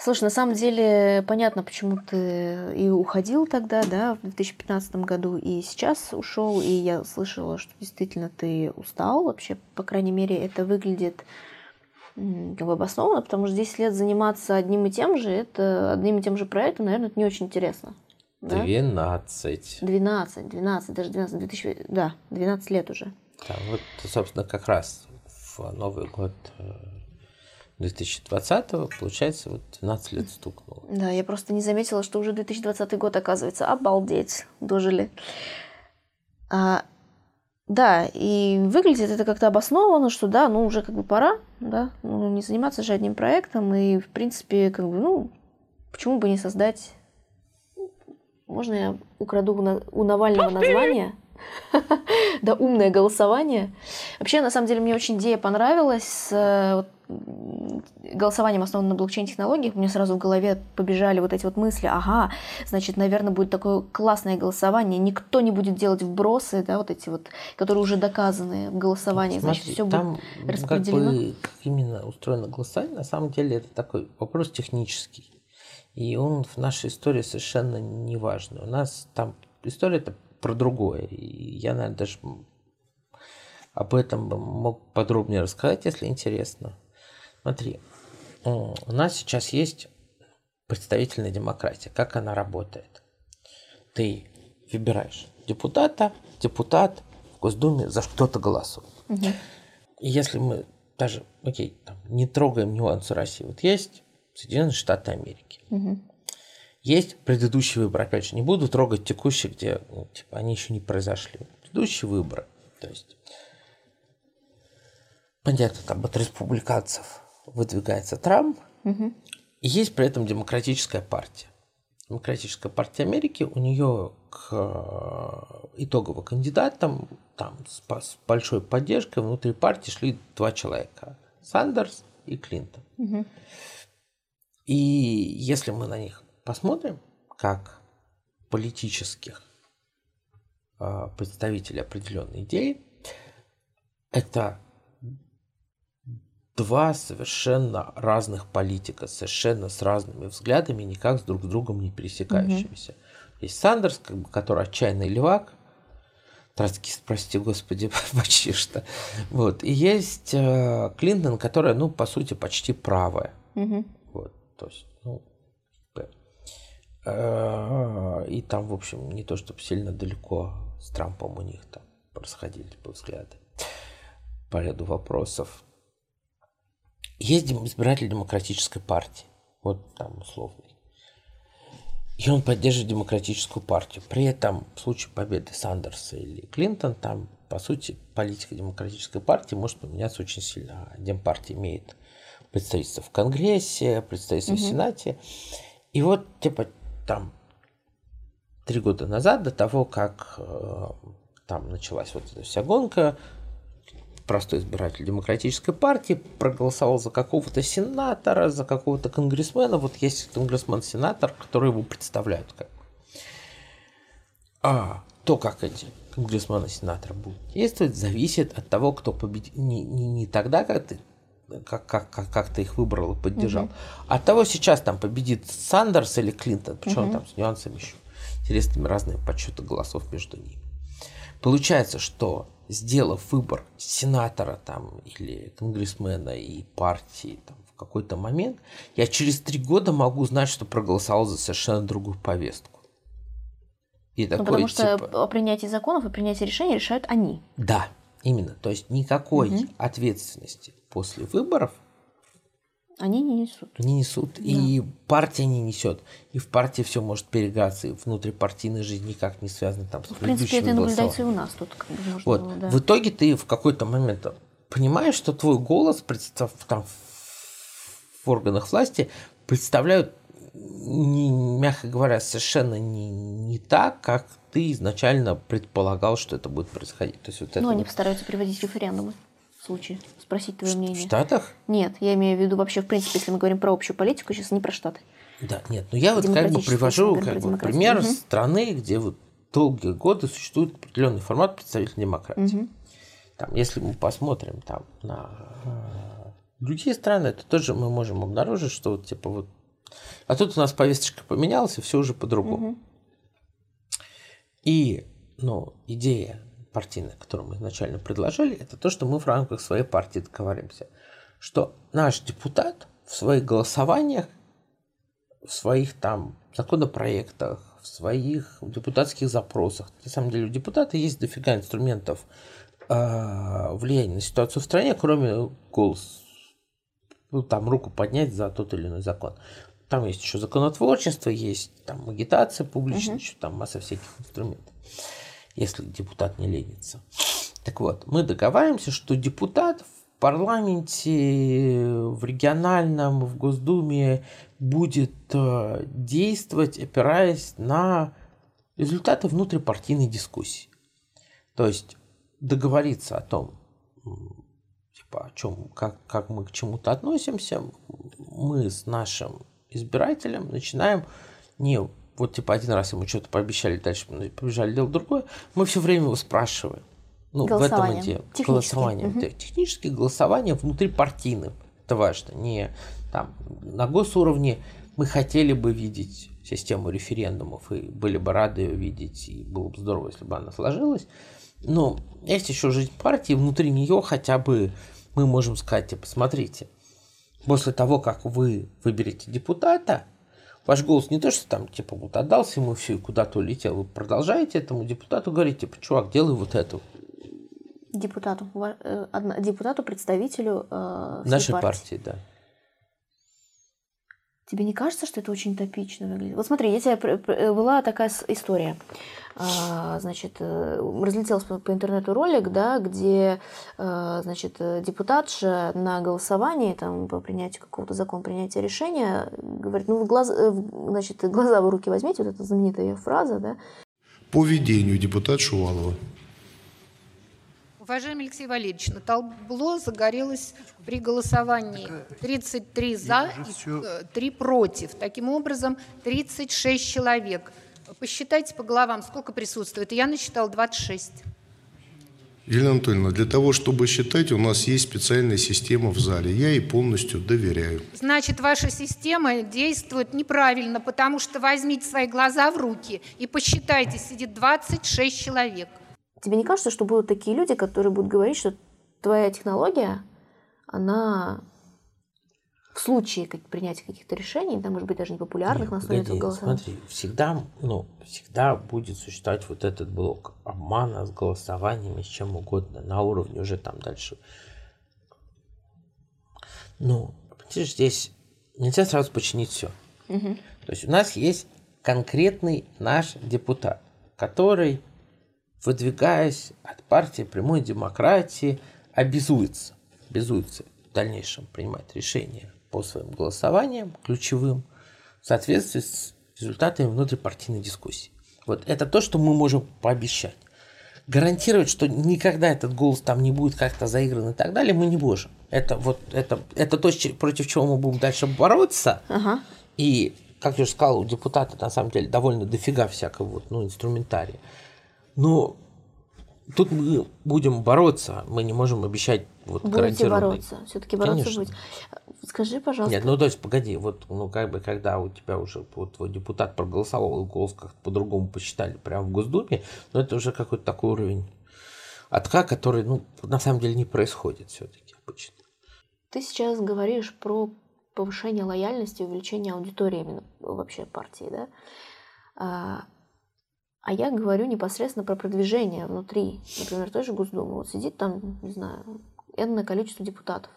Слушай, на самом деле понятно, почему ты и уходил тогда, да, в 2015 году, и сейчас ушел, и я слышала, что действительно ты устал вообще, по крайней мере, это выглядит как бы обоснованно, потому что 10 лет заниматься одним и тем же, это одним и тем же проектом, наверное, это не очень интересно. Да? 12. 12, 12, даже 12, 2000, да, 12 лет уже. Да, вот, собственно, как раз в Новый год э, 2020 получается, вот 12 лет стукнуло. Да, я просто не заметила, что уже 2020 год, оказывается. Обалдеть, дожили. А, да, и выглядит это как-то обоснованно, что да, ну уже как бы пора, да, ну, не заниматься же одним проектом, и в принципе, как бы, ну, почему бы не создать... Можно я украду у Навального название? [laughs] да, умное голосование. Вообще, на самом деле, мне очень идея понравилась с э, вот, голосованием, основанным на блокчейн-технологиях. Мне сразу в голове побежали вот эти вот мысли. Ага, значит, наверное, будет такое классное голосование. Никто не будет делать вбросы, да, вот эти вот, которые уже доказаны в голосовании. Смотри, значит, все там будет распределено. Как, бы, именно устроено голосование, на самом деле это такой вопрос технический. И он в нашей истории совершенно не важный. У нас там история это про другое. И я, наверное, даже об этом мог подробнее рассказать, если интересно. Смотри, у нас сейчас есть представительная демократия. Как она работает? Ты выбираешь депутата, депутат в Госдуме за что-то голосует. Угу. И если мы даже, окей, там, не трогаем нюансы России, вот есть Соединенные Штаты Америки. Угу. Есть предыдущие выборы. Опять же, не буду трогать текущие, где ну, типа, они еще не произошли. Предыдущие выборы. То есть, понятно, там от республиканцев выдвигается Трамп. Угу. И есть при этом демократическая партия. Демократическая партия Америки, у нее к э, итоговым кандидатам там с, с большой поддержкой внутри партии шли два человека. Сандерс и Клинтон. Угу. И если мы на них посмотрим, как политических э, представителей определенной идеи, это два совершенно разных политика, совершенно с разными взглядами, никак с друг с другом не пересекающимися. Mm-hmm. Есть Сандерс, как бы, который отчаянный левак, троцкист, прости господи, [laughs] почти что. Вот. И есть э, Клинтон, которая, ну, по сути, почти правая. Mm-hmm. Вот. То есть, и там, в общем, не то чтобы сильно далеко с Трампом у них там происходили бы взгляды по ряду вопросов. Есть избиратель демократической партии, вот там условный. И он поддерживает демократическую партию. При этом в случае победы Сандерса или Клинтон, там, по сути, политика демократической партии может поменяться очень сильно. Демпартия имеет представительство в Конгрессе, представительство угу. в Сенате. И вот, типа, там, три года назад, до того, как э, там началась вот эта вся гонка, простой избиратель демократической партии проголосовал за какого-то сенатора, за какого-то конгрессмена. Вот есть конгрессмен-сенатор, который его представляют как. А то, как эти конгрессмены-сенаторы будут действовать, зависит от того, кто победит. Не, не, не тогда, как ты как, как, как, как ты их выбрал и поддержал. Угу. От того сейчас там победит Сандерс или Клинтон, причем угу. там с нюансами еще интересными разные подсчеты голосов между ними. Получается, что сделав выбор сенатора там или конгрессмена и партии там, в какой-то момент, я через три года могу знать, что проголосовал за совершенно другую повестку. И ну, потому что типа... о принятии законов и принятии решений решают они. Да, именно. То есть никакой угу. ответственности после выборов они не несут. Не несут. Да. И партия не несет. И в партии все может перегаться. И внутрипартийная жизнь никак не связана там с В принципе, это наблюдается и у нас тут. Как бы, можно вот. было, да. В итоге ты в какой-то момент понимаешь, что твой голос представ, там, в органах власти представляют, не, мягко говоря, совершенно не, не так, как ты изначально предполагал, что это будет происходить. То есть вот ну, это они вот... постараются приводить референдумы случае? Спросить твое мнение. В Штатах? Нет, я имею в виду вообще, в принципе, если мы говорим про общую политику, сейчас не про Штаты. Да, нет, но я вот как бы привожу как бы, пример угу. страны, где вот долгие годы существует определенный формат представительной демократии. Угу. Там, если мы посмотрим там на э, другие страны, то тоже мы можем обнаружить, что вот типа вот... А тут у нас повесточка поменялась, и все уже по-другому. Угу. И, ну, идея партийных, которую мы изначально предложили, это то, что мы в рамках своей партии договоримся, что наш депутат в своих голосованиях, в своих там законопроектах, в своих депутатских запросах, на самом деле у депутата есть дофига инструментов э, влияния на ситуацию в стране, кроме голос, ну, там руку поднять за тот или иной закон. Там есть еще законотворчество, есть там агитация публичная, угу. еще там масса всяких инструментов если депутат не ленится. Так вот, мы договариваемся, что депутат в парламенте, в региональном, в Госдуме будет э, действовать, опираясь на результаты внутрипартийной дискуссии. То есть договориться о том, типа, о чем, как, как мы к чему-то относимся, мы с нашим избирателем начинаем не вот типа один раз ему что-то пообещали, дальше побежали делать другое, мы все время его спрашиваем. Ну, в этом идея. Голосование. Угу. Технически голосование внутрипартийным. Это важно. Не там на госуровне мы хотели бы видеть систему референдумов и были бы рады ее видеть, и было бы здорово, если бы она сложилась. Но есть еще жизнь партии, внутри нее хотя бы мы можем сказать, типа, смотрите, после того, как вы выберете депутата, ваш голос не то, что там, типа, вот отдался ему все и куда-то улетел, вы продолжаете этому депутату говорить, типа, чувак, делай вот это. Депутату, э, депутату, представителю э, Нашей партии. партии, да. Тебе не кажется, что это очень топично выглядит? Вот смотри, я тебе э, была такая история. А, значит, э, разлетелся по интернету ролик, да, где, э, значит, депутатша на голосовании там, по принятию какого-то закона, принятия решения, говорит, ну, вы глаза, значит, глаза в руки возьмите, вот эта знаменитая фраза, да. По ведению депутат Шувалова. Уважаемый Алексей Валерьевич, на табло загорелось при голосовании 33 за и 3 против. Таким образом, 36 человек. Посчитайте по головам, сколько присутствует. Я насчитал 26. Елена Анатольевна, для того, чтобы считать, у нас есть специальная система в зале. Я ей полностью доверяю. Значит, ваша система действует неправильно, потому что возьмите свои глаза в руки и посчитайте, сидит 26 человек. Тебе не кажется, что будут такие люди, которые будут говорить, что твоя технология, она в случае как, принятия каких-то решений, да, может быть, даже непопулярных Нет, на основе этого голосования. Смотри, всегда, ну, всегда будет существовать вот этот блок обмана с голосованиями, с чем угодно, на уровне уже там дальше. Ну, здесь нельзя сразу починить все. Угу. То есть у нас есть конкретный наш депутат, который выдвигаясь от партии прямой демократии, обязуется, обязуется в дальнейшем принимать решения по своим голосованиям ключевым в соответствии с результатами внутрипартийной дискуссии. Вот это то, что мы можем пообещать. Гарантировать, что никогда этот голос там не будет как-то заигран и так далее, мы не можем. Это вот это, это то, против чего мы будем дальше бороться. Ага. И, как я уже сказал, у депутата на самом деле довольно дофига всякого вот, ну, инструментария. Но тут мы будем бороться, мы не можем обещать вот Будете гарантированно. бороться, все-таки бороться Конечно. будете. Скажи, пожалуйста. Нет, ну то есть погоди, вот ну как бы когда у тебя уже вот твой депутат проголосовал, голос как-то по-другому посчитали прямо в Госдуме, но это уже какой-то такой уровень отка, который, ну, на самом деле не происходит все-таки обычно. Ты сейчас говоришь про повышение лояльности, увеличение аудитории именно вообще партии, да? А, я говорю непосредственно про продвижение внутри, например, той же Госдумы. Вот сидит там, не знаю, энное количество депутатов.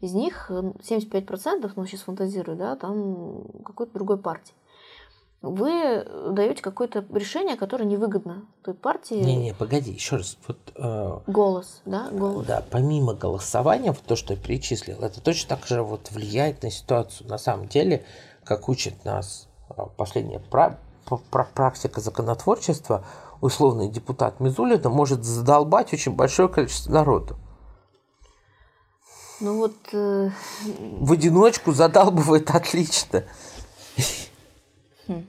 Из них 75%, ну сейчас фантазирую, да, там какой-то другой партии. Вы даете какое-то решение, которое невыгодно той партии. Не-не, погоди, еще раз. Вот, э, голос, да, голос. Да, помимо голосования, вот то, что я перечислил, это точно так же вот влияет на ситуацию. На самом деле, как учит нас а, последняя практика законотворчества, условный депутат Мизулина может задолбать очень большое количество народу. Ну вот... Э... В одиночку задалбывает отлично. Хм.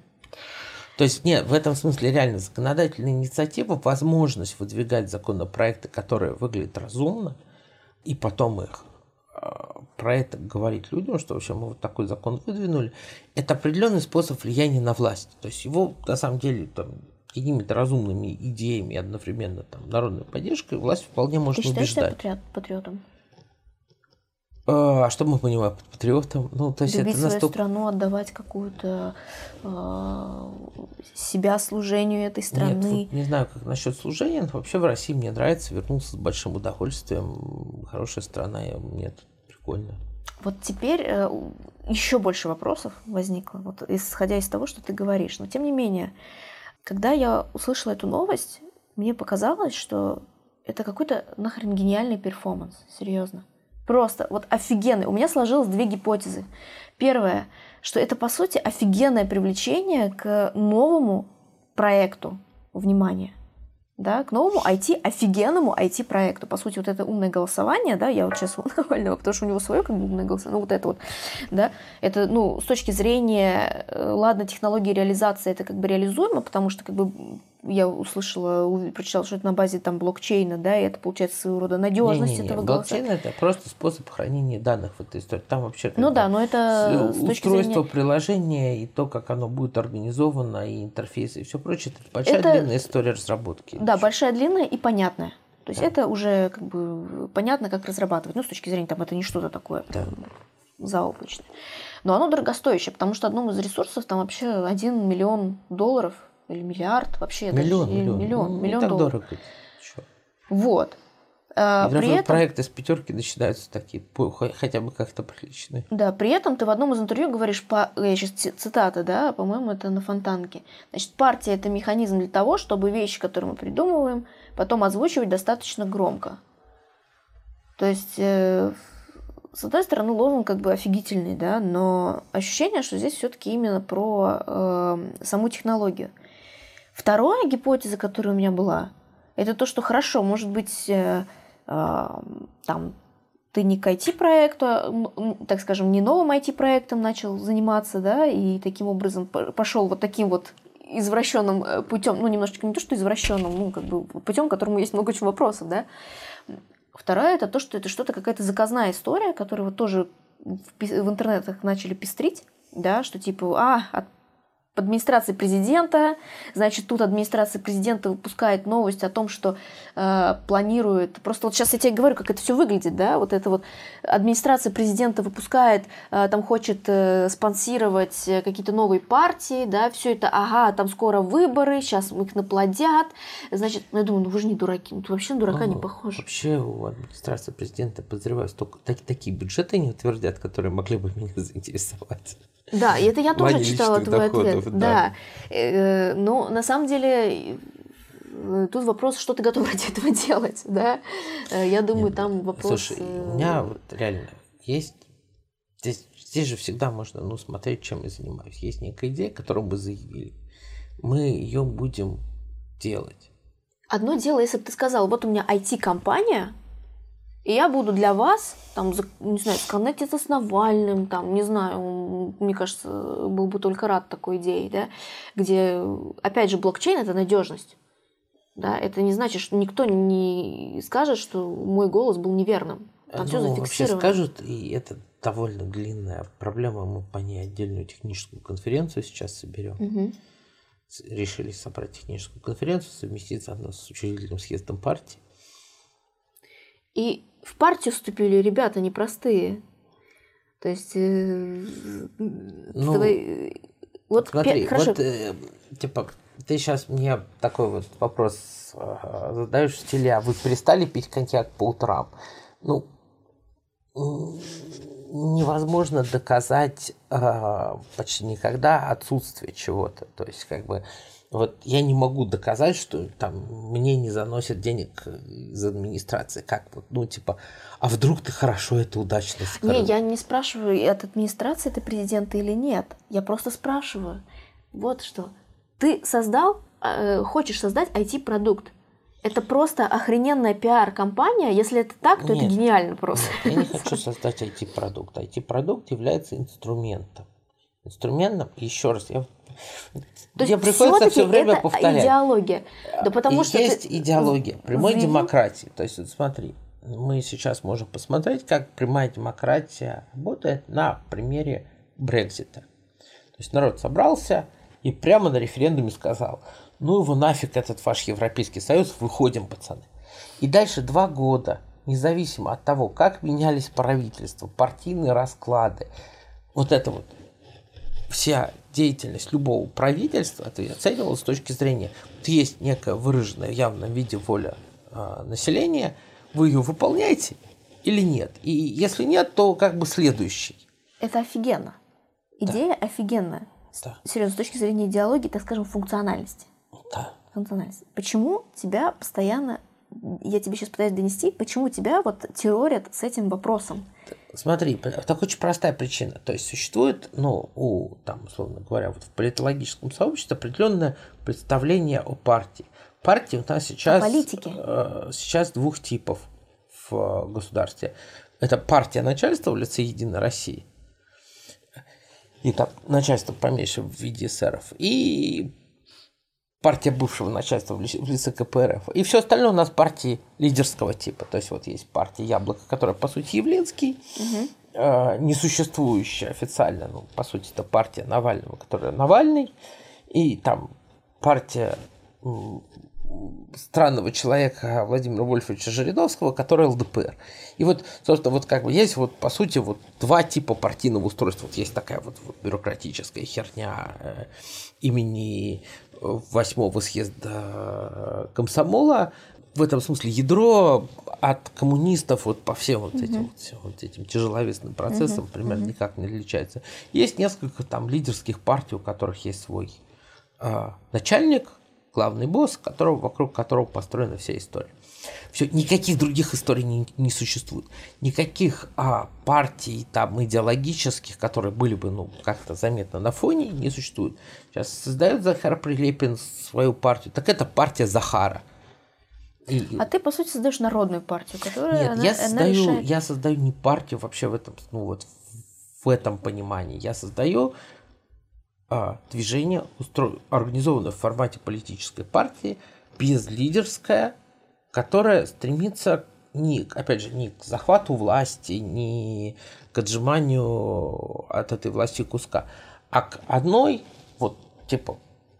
То есть, нет, в этом смысле реально законодательная инициатива, возможность выдвигать законопроекты, которые выглядят разумно, и потом их про это говорить людям, что вообще мы вот такой закон выдвинули, это определенный способ влияния на власть. То есть его на самом деле там, какими-то разумными идеями одновременно там, народной поддержкой власть вполне может Ты убеждать. Ты считаешь патриотом? А, что мы понимаем под патриотом? Ну, то есть Любить это настолько... свою страну, отдавать какую-то э, себя служению этой страны. Нет, не знаю, как насчет служения, но вообще в России мне нравится, вернулся с большим удовольствием. Хорошая страна, мне тут прикольно. Вот теперь э, еще больше вопросов возникло, вот исходя из того, что ты говоришь. Но тем не менее, когда я услышала эту новость, мне показалось, что это какой-то нахрен гениальный перформанс, серьезно. Просто вот офигенный. У меня сложилось две гипотезы. Первое, что это по сути офигенное привлечение к новому проекту внимания. да, к новому IT, офигенному IT-проекту. По сути, вот это умное голосование, да, я вот сейчас у Навального, потому что у него свое как бы умное голосование, ну вот это вот, да, это, ну, с точки зрения, э, ладно, технологии реализации это как бы реализуемо, потому что как бы я услышала, прочитала, что это на базе там блокчейна, да, и это получается своего рода надежность этого блокчейн голоса. это просто способ хранения данных в этой истории. Там вообще Ну да, но это с- с точки устройство зрения... приложения и то, как оно будет организовано, и интерфейсы, и все прочее, это большая Это- длинная история разработки. Да, большая, длинная и понятная. То есть это уже как бы понятно, как разрабатывать. Ну, с точки зрения, там, это не что-то такое Да. заоблачное. Но оно дорогостоящее, потому что одному из ресурсов там вообще 1 миллион долларов или миллиард вообще. даже- Миллион, или миллион. миллион, Ну, не миллион так долларов. дорого. Чё. Вот. А, при даже этом... проекты с пятерки начинаются такие, хотя бы как-то приличные. Да, при этом ты в одном из интервью говоришь, по, я сейчас цитата, да, по-моему, это на Фонтанке. Значит, партия – это механизм для того, чтобы вещи, которые мы придумываем, потом озвучивать достаточно громко. То есть, э, с одной стороны, лозунг как бы офигительный, да, но ощущение, что здесь все-таки именно про э, саму технологию. Вторая гипотеза, которая у меня была, это то, что хорошо, может быть, э, э, там ты не к IT-проекту, а, так скажем, не новым IT-проектом начал заниматься, да, и таким образом пошел вот таким вот извращенным путем, ну, немножечко не то, что извращенным, ну, как бы путем, которому есть много очень вопросов, да. Вторая это то, что это что-то какая-то заказная история, которую вот тоже в, в интернетах начали пестрить, да, что типа, а, от администрации президента, значит, тут администрация президента выпускает новость о том, что э, планирует, просто вот сейчас я тебе говорю, как это все выглядит, да, вот это вот администрация президента выпускает, э, там хочет э, спонсировать э, какие-то новые партии, да, все это, ага, там скоро выборы, сейчас их наплодят, значит, ну, я думаю, ну вы же не дураки, ну ты вообще на дурака не Ну, похож. Вообще у администрации президента, подозреваю, столько, так- такие бюджеты не утвердят, которые могли бы меня [laughs] заинтересовать. Да, и это я тоже читала твой доходов, ответ. Да. Да. Э, Но на самом деле э, тут вопрос, что ты готов ради этого делать, да? Э, Я думаю, там вопрос... Слушай, э, у меня вот реально есть... Здесь, здесь же всегда можно ну, смотреть, чем я занимаюсь. Есть некая идея, которую мы заявили. Мы ее будем делать. Одно дело, если бы ты сказал, вот у меня IT-компания, и я буду для вас, там, не знаю, сконнектиться с Навальным, там, не знаю, мне кажется, был бы только рад такой идее, да, где, опять же, блокчейн – это надежность. Да, это не значит, что никто не скажет, что мой голос был неверным. Там все Ну, вообще зафиксировано. скажут, и это довольно длинная проблема. Мы по ней отдельную техническую конференцию сейчас соберем. С- Решили собрать техническую конференцию, совместить заодно с учредительным съездом партии. И в партию вступили ребята непростые. То есть, э, Ну, давай, вот, Смотри, пе- хорошо, вот э, типа ты сейчас мне такой вот вопрос э, задаешь в стиле, а вы перестали пить коньяк по утрам? Ну, невозможно доказать э, почти никогда отсутствие чего-то. То есть, как бы, вот я не могу доказать, что там мне не заносят денег из администрации. Как вот, ну, типа, а вдруг ты хорошо это удачно Не, скрыл? я не спрашиваю, от администрации ты президента или нет. Я просто спрашиваю. Вот что. Ты создал, э, хочешь создать IT-продукт. Это просто охрененная пиар-компания. Если это так, то это Нет. гениально просто. Нет, я не [laughs] хочу создать IT-продукт. IT-продукт является инструментом. Инструментом, еще раз, я, То есть приходится все время это повторять. идеология. Да потому И что есть ты идеология прямой заявил- демократии. То есть, вот смотри, мы сейчас можем посмотреть, как прямая демократия работает на примере Брекзита. То есть народ собрался и прямо на референдуме сказал, ну его нафиг этот ваш Европейский Союз, выходим, пацаны. И дальше два года, независимо от того, как менялись правительства, партийные расклады, вот это вот вся деятельность любого правительства, это оценивалось с точки зрения, вот есть некая выраженная в явном виде воля а, населения, вы ее выполняете или нет? И если нет, то как бы следующий. Это офигенно. Идея офигенная. С- Да. Серьезно, с точки зрения идеологии, так скажем, функциональности. Да. Функциональности. Почему тебя постоянно, я тебе сейчас пытаюсь донести, почему тебя вот террорят с этим вопросом? Смотри, так очень простая причина. То есть существует, ну, у, там, условно говоря, вот в политологическом сообществе определенное представление о партии. партий у нас сейчас, А политики? э, сейчас двух типов в государстве. Это партия начальства в лице Единой России. И там начальство поменьше в виде эсеров. И партия бывшего начальства в лице КПРФ. И все остальное у нас партии лидерского типа. То есть вот есть партия Яблоко, которая по сути Явлинский, э, несуществующая официально, ну, по сути, это партия Навального, которая Навальный, и там партия странного человека Владимира Вольфовича Жириновского, который ЛДПР. И вот, собственно, вот как бы есть вот, по сути, вот два типа партийного устройства. Вот есть такая вот, вот бюрократическая херня э, имени восьмого съезда э, комсомола, в этом смысле ядро от коммунистов вот по всем вот этим, вот, всем вот этим тяжеловесным процессам примерно никак не отличается. Есть несколько там лидерских партий, у которых есть свой а, начальник, главный босс, которого, вокруг которого построена вся история. Все, никаких других историй не, не существует. Никаких а, партий там идеологических, которые были бы ну, как-то заметно на фоне, не существует. Сейчас создает Захар Прилепин свою партию, так это партия Захара. И- А ты, по сути, создаешь народную партию, которая нет, она, я она создаю, решает. я создаю не партию вообще в этом, ну вот в этом понимании. Я создаю а, движение, устро... организованное в формате политической партии, безлидерское, которое стремится не, опять же, не к захвату власти, не к отжиманию от этой власти куска, а к одной, вот, типа,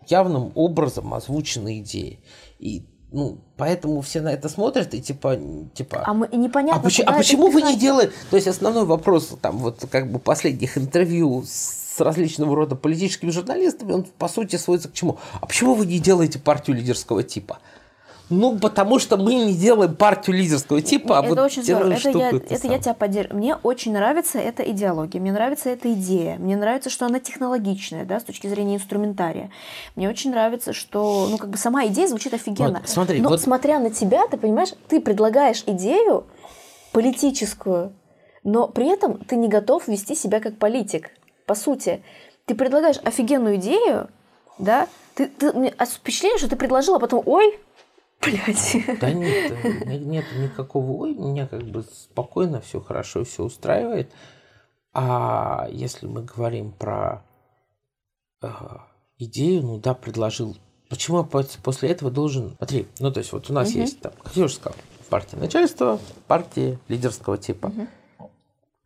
явным образом озвученной идее. И, ну, поэтому все на это смотрят и, типа, типа... А, мы, непонятно, А, поч- а почему вы не делаете... То есть основной вопрос там вот как бы последних интервью с различного рода политическими журналистами, он по сути сводится к чему? А почему вы не делаете партию лидерского типа? Ну, потому что мы не делаем партию лидерского типа, а это вот очень делаем здорово. Это, штуку я, эту это я тебя поддерживаю. Мне очень нравится эта идеология, мне нравится эта идея, мне нравится, что она технологичная, да, с точки зрения инструментария. Мне очень нравится, что, ну, как бы сама идея звучит офигенно. Вот, смотри, Но вот- смотря на тебя, ты понимаешь, ты предлагаешь идею политическую, но при этом ты не готов вести себя как политик. По сути, ты предлагаешь офигенную идею, да, ты, ты, впечатление, что ты предложил, а потом, ой, блядь. Да нет, э, не- нет никакого ой, меня как бы спокойно, все хорошо, все устраивает. А если мы говорим про э, идею, ну да, предложил. Почему я пос- после этого должен... Смотри, ну то есть вот у нас есть там, как я уже сказал, партия начальства, партия лидерского типа.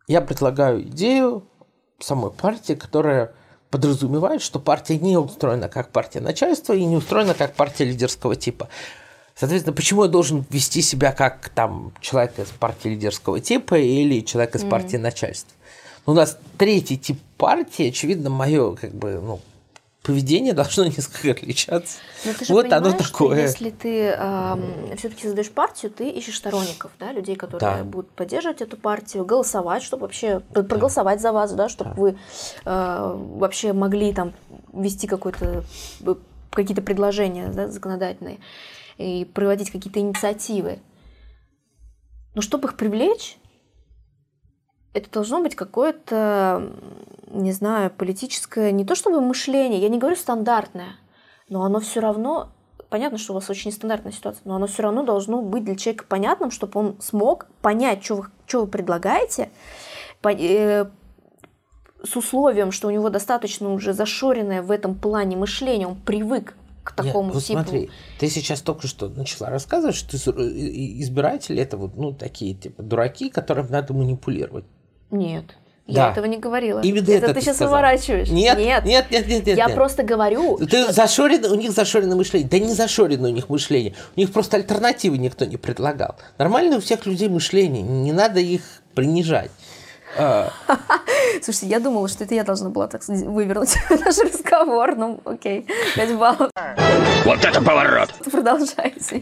Я предлагаю идею самой партии, которая подразумевает, что партия не устроена как партия начальства и не устроена как партия лидерского типа. Соответственно, почему я должен вести себя как там человек из партии лидерского типа или человек из партии начальства? Ну, у нас третий тип партии, очевидно, мое как бы, ну, поведение [laughs] должно несколько отличаться. Но ты же вот оно понимаешь, что такое. если ты все-таки создаешь партию, ты ищешь сторонников, да, людей, которые Да. будут поддерживать эту партию, голосовать, чтобы вообще п- проголосовать за вас, да, чтобы вы э, вообще могли там вести какой-то э, какие-то предложения да, законодательные и проводить какие-то инициативы. Но чтобы их привлечь, это должно быть какое-то, не знаю, политическое, не то чтобы мышление, я не говорю стандартное, но оно все равно, понятно, что у вас очень нестандартная ситуация, но оно все равно должно быть для человека понятным, чтобы он смог понять, что вы, что вы предлагаете, по- э, с условием, что у него достаточно уже зашоренное в этом плане мышление, он привык к Нет, такому вот типу. смотри, ты сейчас только что начала рассказывать, что и- избиратели это вот, ну, такие, типа, дураки, которым надо манипулировать. Нет. Да. Я этого не говорила. Именно это это ты ты сейчас сказала. выворачиваешь. Нет, нет, нет, нет, нет, Я нет. просто говорю, Ты зашорено, у них зашоренное мышление. Да не зашоренное у них мышление. У них просто альтернативы никто не предлагал. Нормально у всех людей мышление. Не надо их принижать. [laughs] Слушайте, я думала, что это я должна была так вывернуть [laughs] наш разговор. Ну, окей, 5 баллов. Вот это поворот! Продолжайте.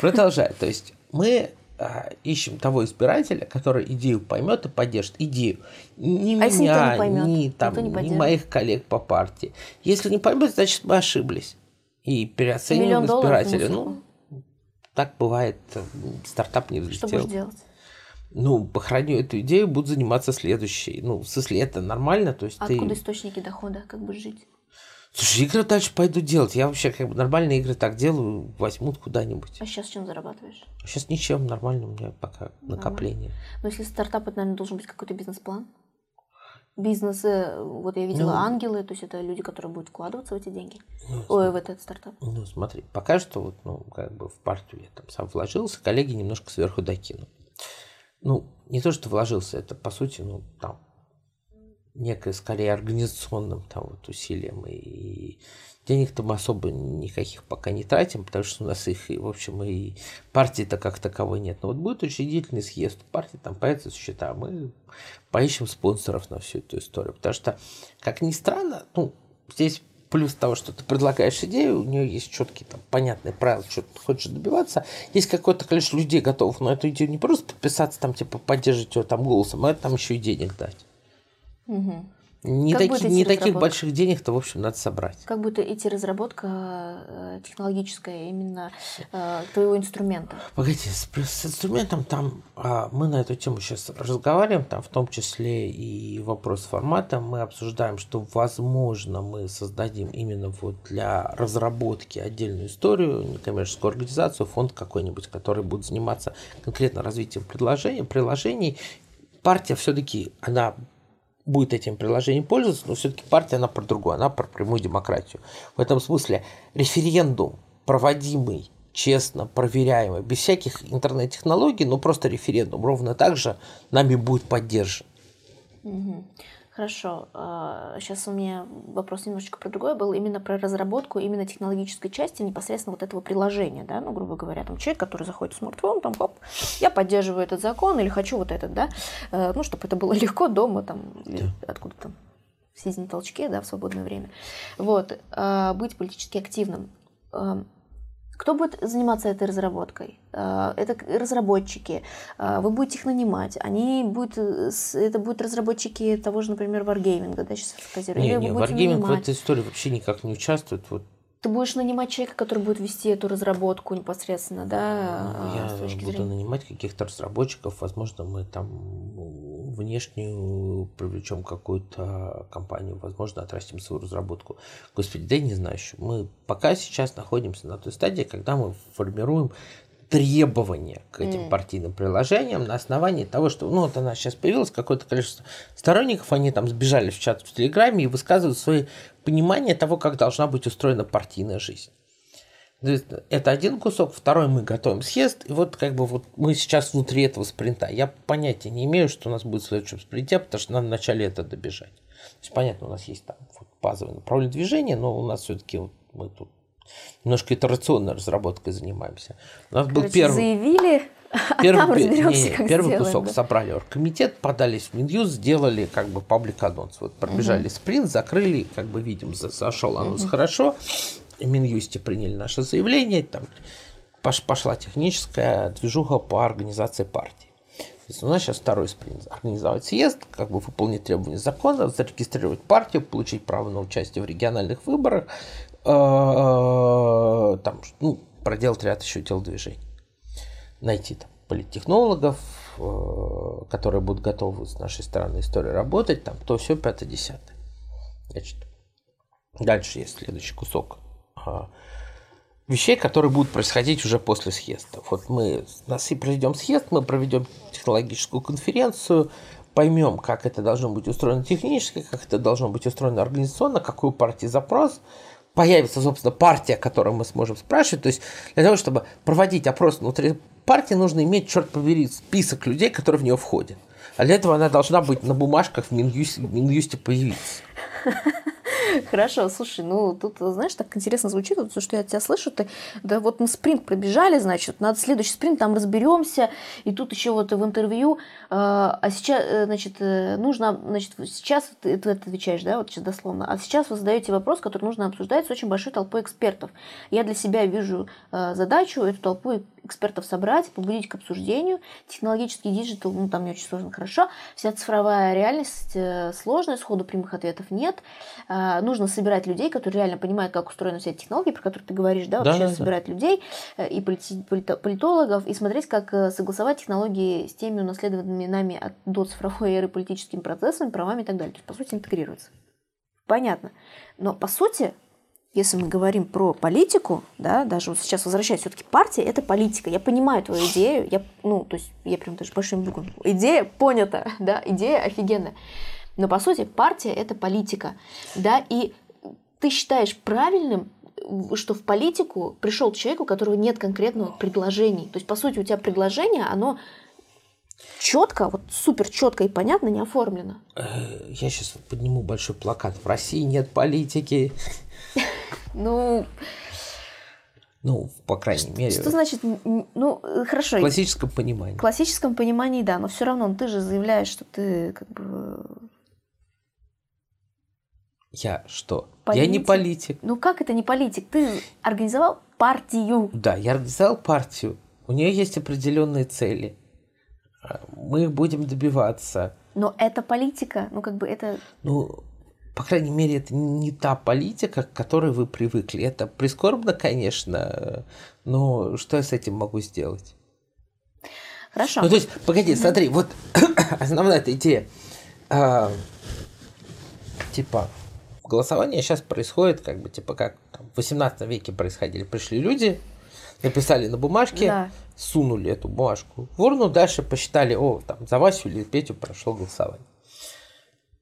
Продолжай. То есть мы а, ищем того избирателя, который идею поймет и поддержит. Идею. Не А меня, не поймет? ни, там, ни моих коллег по партии. Если не поймет, значит мы ошиблись. И переоцениваем Миллион долларов избирателя. Ну, так бывает. э, Стартап не Что взлетел. будешь делать? Ну, похороню эту идею, буду заниматься следующей. Ну, в смысле, это нормально, то есть ты... Откуда источники дохода? Как будешь жить? Слушай, игры дальше пойду делать. Я вообще как бы нормальные игры так делаю, возьмут куда-нибудь. А сейчас чем зарабатываешь? Сейчас ничем, нормально у меня пока накопление. Ну, если стартап, это, наверное, должен быть какой-то бизнес-план. Бизнес, э, вот я видела Ну. ангелы, то есть это люди, которые будут вкладываться в эти деньги. Ой, в этот стартап. Ну, смотри, пока что вот, ну, как бы в партию я там сам вложился, коллеги немножко сверху докину. Ну, не то, что вложился, это, по сути, ну, там, некое, скорее, организационным там вот усилием. И денег-то мы особо никаких пока не тратим, потому что у нас их, и, в общем, и партии-то как таковой нет. Но вот будет учредительный съезд партии, там появятся счета, мы поищем спонсоров на всю эту историю. Потому что, как ни странно, ну, здесь плюс того, что ты предлагаешь идею, у нее есть четкие, там, понятные правила, что ты хочешь добиваться. Есть какое-то количество людей готовых на эту идею не просто подписаться, там, типа, поддерживать ее там голосом, а там еще и денег дать. Не, Как таки- не таких больших денег-то, в общем, надо собрать. Как будет идти разработка э, технологическая именно э, твоего инструмента? Погоди, с, с инструментом там а, мы на эту тему сейчас разговариваем, там в том числе и вопрос формата. Мы обсуждаем, что возможно мы создадим именно вот для разработки отдельную историю, некоммерческую организацию, фонд какой-нибудь, который будет заниматься конкретно развитием предложений, приложений. Партия все-таки, она будет этим приложением пользоваться, но все-таки партия, она про другое, она про прямую демократию. В этом смысле референдум, проводимый честно, проверяемый, без всяких интернет-технологий, но просто референдум, ровно так же нами будет поддержан. Хорошо. Сейчас у меня вопрос немножечко про другое был, именно про разработку именно технологической части непосредственно вот этого приложения, да, ну, грубо говоря, там человек, который заходит в смартфон, там, хоп, я поддерживаю этот закон или хочу вот этот, да, Э, ну, чтобы это было [laughs] легко дома, там, или откуда там, в сизни толчке, да, в свободное время. Вот, а, быть политически активным. Кто будет заниматься этой разработкой? Э, Это разработчики. Э, Вы будете их нанимать. Они будут, э, это будут разработчики того же, например, варгейминга, да, сейчас фантазирую. Не, не, Wargaming в этой истории вообще никак не участвует. Вот Ты будешь нанимать человека, который будет вести эту разработку непосредственно, да, Ну, Я буду зрения. нанимать каких-то разработчиков, возможно, мы там ну, внешнюю привлечем какую-то компанию, возможно, отрастим свою разработку. Господи, да я не знаю еще. Мы пока сейчас находимся на той стадии, когда мы формируем требования к этим партийным приложениям на основании того, что, ну, вот она сейчас появилась, какое-то количество сторонников, они там сбежали в чат в Телеграме и высказывают свои понимания того, как должна быть устроена партийная жизнь. Это один кусок, второй мы готовим съезд, и вот как бы вот мы сейчас внутри этого спринта. Я понятия не имею, что у нас будет в следующем спринте, потому что надо вначале это добежать. То есть понятно, у нас есть там вот базовое направление движения, но у нас все-таки вот мы тут немножко итерационной разработкой занимаемся. У нас был Короче, первый, заявили, а первый, там пе- разберемся, не, как первый сделаем, кусок да. собрали оргкомитет, подались в Минюст, сделали как бы паблик анонс. Вот пробежали спринт, закрыли, как бы видим, за- зашел анонс хорошо. Минюсте приняли наше заявление, там пош- пошла техническая движуха по организации партии. То есть у нас сейчас второй спринт. Организовать съезд, как бы выполнить требования закона, зарегистрировать партию, получить право на участие в региональных выборах, э, там, ну, проделать ряд еще телодвижений найти там политтехнологов, э, которые будут готовы с нашей стороны истории работать, там то все пятое десятое. Значит, дальше есть следующий кусок вещей, которые будут происходить уже после съезда. Вот мы нас и проведем съезд, мы проведем технологическую конференцию, поймем, как это должно быть устроено технически, как это должно быть устроено организационно, какой у партии запрос, появится, собственно, партия, которую мы сможем спрашивать. То есть для того, чтобы проводить опрос внутри партии, нужно иметь, черт побери, список людей, которые в нее входят. А для этого она должна быть на бумажках в Минюсте, в Минюсте появиться. [laughs] Хорошо, слушай, ну тут, знаешь, так интересно звучит, вот, то, что я от тебя слышу, ты, да вот мы спринт пробежали, значит, надо следующий спринт, там разберемся, и тут еще вот в интервью, э, а сейчас, э, значит, э, нужно, значит, сейчас ты, ты отвечаешь, да, вот сейчас дословно, а сейчас вы задаете вопрос, который нужно обсуждать с очень большой толпой экспертов. Я для себя вижу э, задачу эту толпу экспертов собрать, побудить к обсуждению. Технологический digital, ну там не очень сложно, хорошо. Вся цифровая реальность сложная, сходу прямых ответов нет. Э, нужно собирать людей, которые реально понимают, как устроена вся эта технология, про которую ты говоришь, да, Да, вообще да, да. собирать людей э, и политологов, и смотреть, как э, согласовать технологии с теми унаследованными нами от, до цифровой эры политическими процессами, правами и так далее. То есть, по сути, интегрируется. Понятно. Но, по сути, если мы говорим про политику, да, даже вот сейчас возвращаясь, все-таки партия это политика. Я понимаю твою идею, я, ну, то есть я прям даже большими буквами. Идея понята, [laughs] да, идея офигенная. Но по сути партия это политика, да, и ты считаешь правильным, что в политику пришел человек, у которого нет конкретного предложений. То есть, по сути, у тебя предложение, оно четко, вот супер четко и понятно не оформлено. Э, Я сейчас подниму большой плакат. В России нет политики. Ну, Ну, по крайней мере, что значит, ну, э, хорошо. в классическом понимании. В классическом понимании, да, но все равно ты же заявляешь, что ты как бы... Я что? Я не Политик. политик. Ну как это не политик? Ты организовал партию. Да, я организовал партию. У нее есть определенные цели. А, Мы их будем добиваться. Но это политика. Ну как бы это... Ну, по крайней мере, это не та политика, к которой вы привыкли. Это прискорбно, конечно, но что я с этим могу сделать? Хорошо. Ну, то есть, погоди, смотри, вот [coughs] основная эта идея. А, типа, голосование сейчас происходит, как бы, типа, как там, в 18 веке происходили. Пришли люди, написали на бумажке, Да. сунули эту бумажку в урну, дальше посчитали, о, там, за Васю или Петю прошло голосование.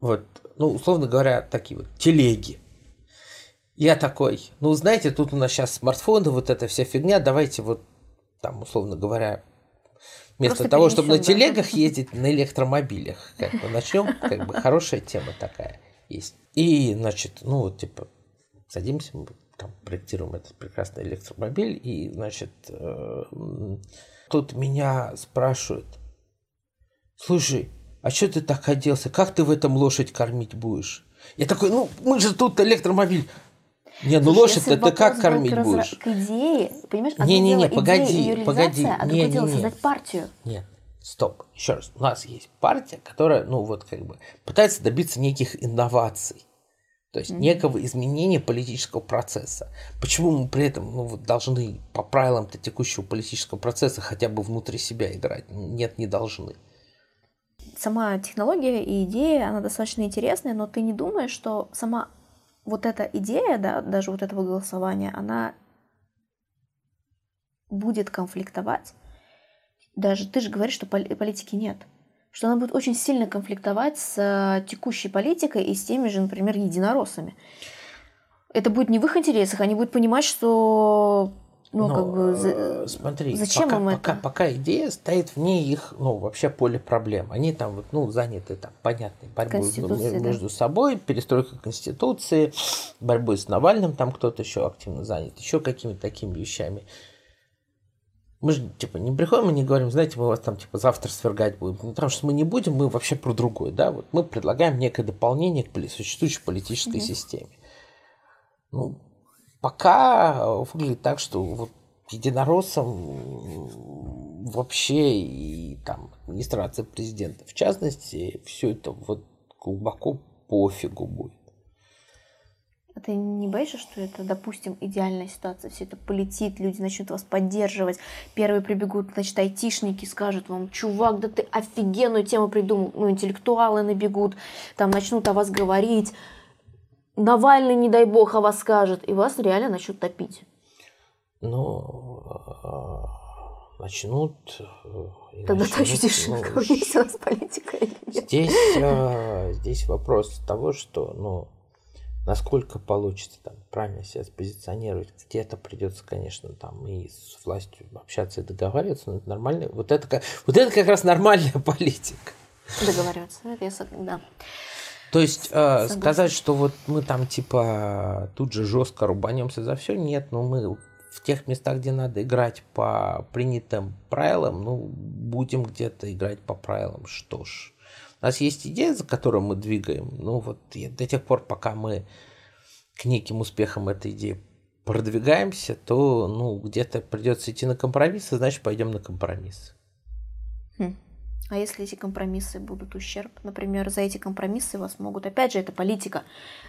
Вот, ну, условно говоря, такие вот телеги. Я такой, ну, знаете, тут у нас сейчас смартфоны, вот эта вся фигня, давайте вот, там, условно говоря, вместо Просто того, чтобы на перенесём, да. телегах ездить, на электромобилях. Как бы начнем, как бы хорошая тема такая есть. И, значит, ну вот, типа, садимся, мы там проектируем этот прекрасный электромобиль, и, значит, э, тут меня спрашивают, слушай, а что ты так оделся? Как ты в этом лошадь кормить будешь? Я такой, ну, мы же тут электромобиль. Не, ну лошадь-то если ты как кормить разра- будешь? К идее, понимаешь? Не-не-не, дело идея погоди, и её реализация, погоди. а другое дело Не-не-не. создать партию. Нет, стоп, еще раз. У нас есть партия, которая, ну вот как бы, пытается добиться неких инноваций. То есть некого изменения политического процесса. Почему мы при этом ну, вот, должны по правилам-то текущего политического процесса хотя бы внутри себя играть? Нет, не должны. Сама технология и идея, она достаточно интересная, но ты не думаешь, что сама вот эта идея, да, даже вот этого голосования, она будет конфликтовать. Даже ты же говоришь, что поли- политики нет. Что она будет очень сильно конфликтовать с э, текущей политикой и с теми же, например, единороссами. Это будет не в их интересах, они будут понимать, что ну, Но, как бы за- э, смотри, зачем пока, им пока, это? пока идея стоит вне их, ну, вообще поле проблем. Они там вот, ну, заняты там понятной борьбой Конституцией, м- да. между собой, перестройкой Конституции, борьбой с Навальным, там кто-то еще активно занят, еще какими-то такими вещами. Мы же, типа, не приходим и не говорим, знаете, мы вас там, типа, завтра свергать будем. Ну, Потому что мы не будем, мы вообще про другое, да. Вот мы предлагаем некое дополнение к существующей политической системе. Ну, пока э, выглядит так, что вот единороссам вообще и там администрация президента, в частности, все это вот глубоко пофигу будет. А ты не боишься, что это, допустим, идеальная ситуация, все это полетит, люди начнут вас поддерживать, первые прибегут, значит, айтишники скажут вам, чувак, да ты офигенную тему придумал, ну, интеллектуалы набегут, там начнут о вас говорить, Навальный, не дай бог, о вас скажет, и вас реально начнут топить. Ну, э, начнут... э, Тогда начнут, ты ощутишь, ну, есть у нас политика или нет. Здесь, э, здесь вопрос того, что, ну, насколько получится там правильно себя спозиционировать. Где-то придется, конечно, там и с властью общаться и договариваться, но это нормально. Вот это, вот это как раз нормальная [laughs] политика. Договариваться, это да. То есть э, сказать, что вот мы там типа тут же жестко рубанемся за все, нет, ну мы в тех местах, где надо играть по принятым правилам, ну будем где-то играть по правилам, что ж. У нас есть идея, за которую мы двигаем, ну вот до тех пор, пока мы к неким успехам этой идеи продвигаемся, то ну где-то придется идти на компромиссы, значит пойдем на компромисс. А если эти компромиссы будут ущерб, например, за эти компромиссы вас могут, опять же, это политика,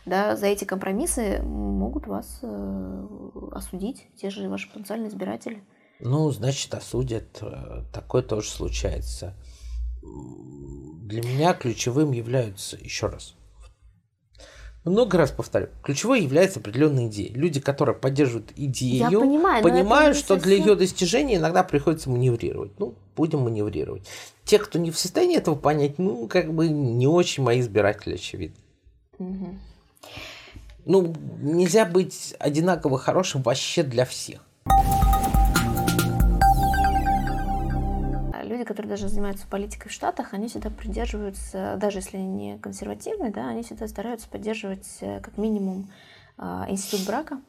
да, за эти компромиссы могут вас э, осудить те же ваши потенциальные избиратели. Ну, значит, осудят. Э, Такое тоже случается. Для меня ключевым являются, еще раз, много раз повторю, ключевой является определенная идея. Люди, которые поддерживают идею, Я понимаю, понимают, что для совсем- ее достижения иногда приходится маневрировать. Ну, будем маневрировать. Те, кто не в состоянии этого понять, ну, как бы не очень мои избиратели, очевидно. Ну, нельзя быть одинаково хорошим вообще для всех. Люди, которые даже занимаются политикой в Штатах, они всегда придерживаются, даже если они не консервативные, да, они всегда стараются поддерживать э, как минимум а, институт брака,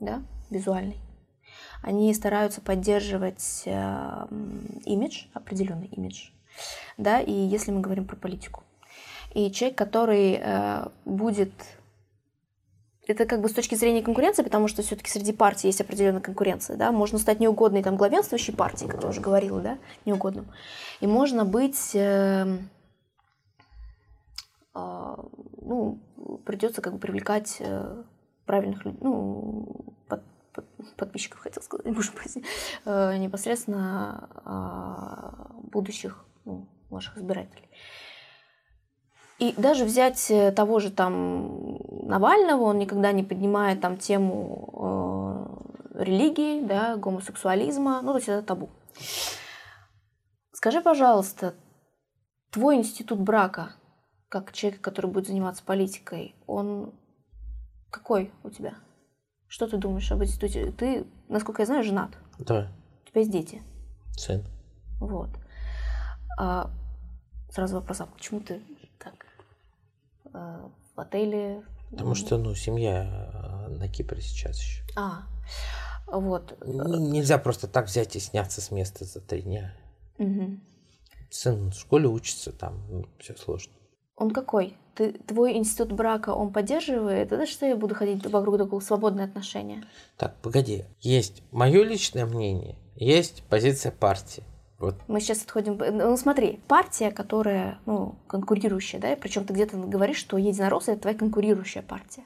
да, визуальный. Они стараются поддерживать э, имидж, определенный имидж, да, и если мы говорим про политику. И человек, который э, будет это как бы с точки зрения конкуренции, потому что все-таки среди партий есть определенная конкуренция, да, можно стать неугодной там главенствующей партией, как я уже говорила, да, неугодным, и можно быть, э, а, ну, придется как бы привлекать э, правильных людей, ну, под- под- подписчиков, хотел сказать, [laughs] боже прости, э, непосредственно а, будущих ну, ваших избирателей. И даже взять э, того же там Навального, он никогда не поднимает там тему э, религии, да, гомосексуализма, ну, то есть это табу. Скажи, пожалуйста, твой институт брака, как человек, который будет заниматься политикой, он какой у тебя? Что ты думаешь об институте? Ты, насколько я знаю, женат. Да, У тебя есть дети. сын. Вот. А, сразу вопрос, а почему ты в отеле? Потому что, ну, семья э, на Кипре сейчас еще. А, вот. Ну, нельзя просто так взять и сняться с места за три дня. Мгм. Сын в школе учится, там все сложно. Он какой? Ты, твой институт брака, он поддерживает? Это что я буду ходить вокруг да около свободные отношения? Так, погоди. Есть мое личное мнение, есть позиция партии. Вот Мы сейчас отходим... Ну, смотри, партия, которая, ну, конкурирующая, да, причем ты где-то говоришь, что единороссы — это твоя конкурирующая партия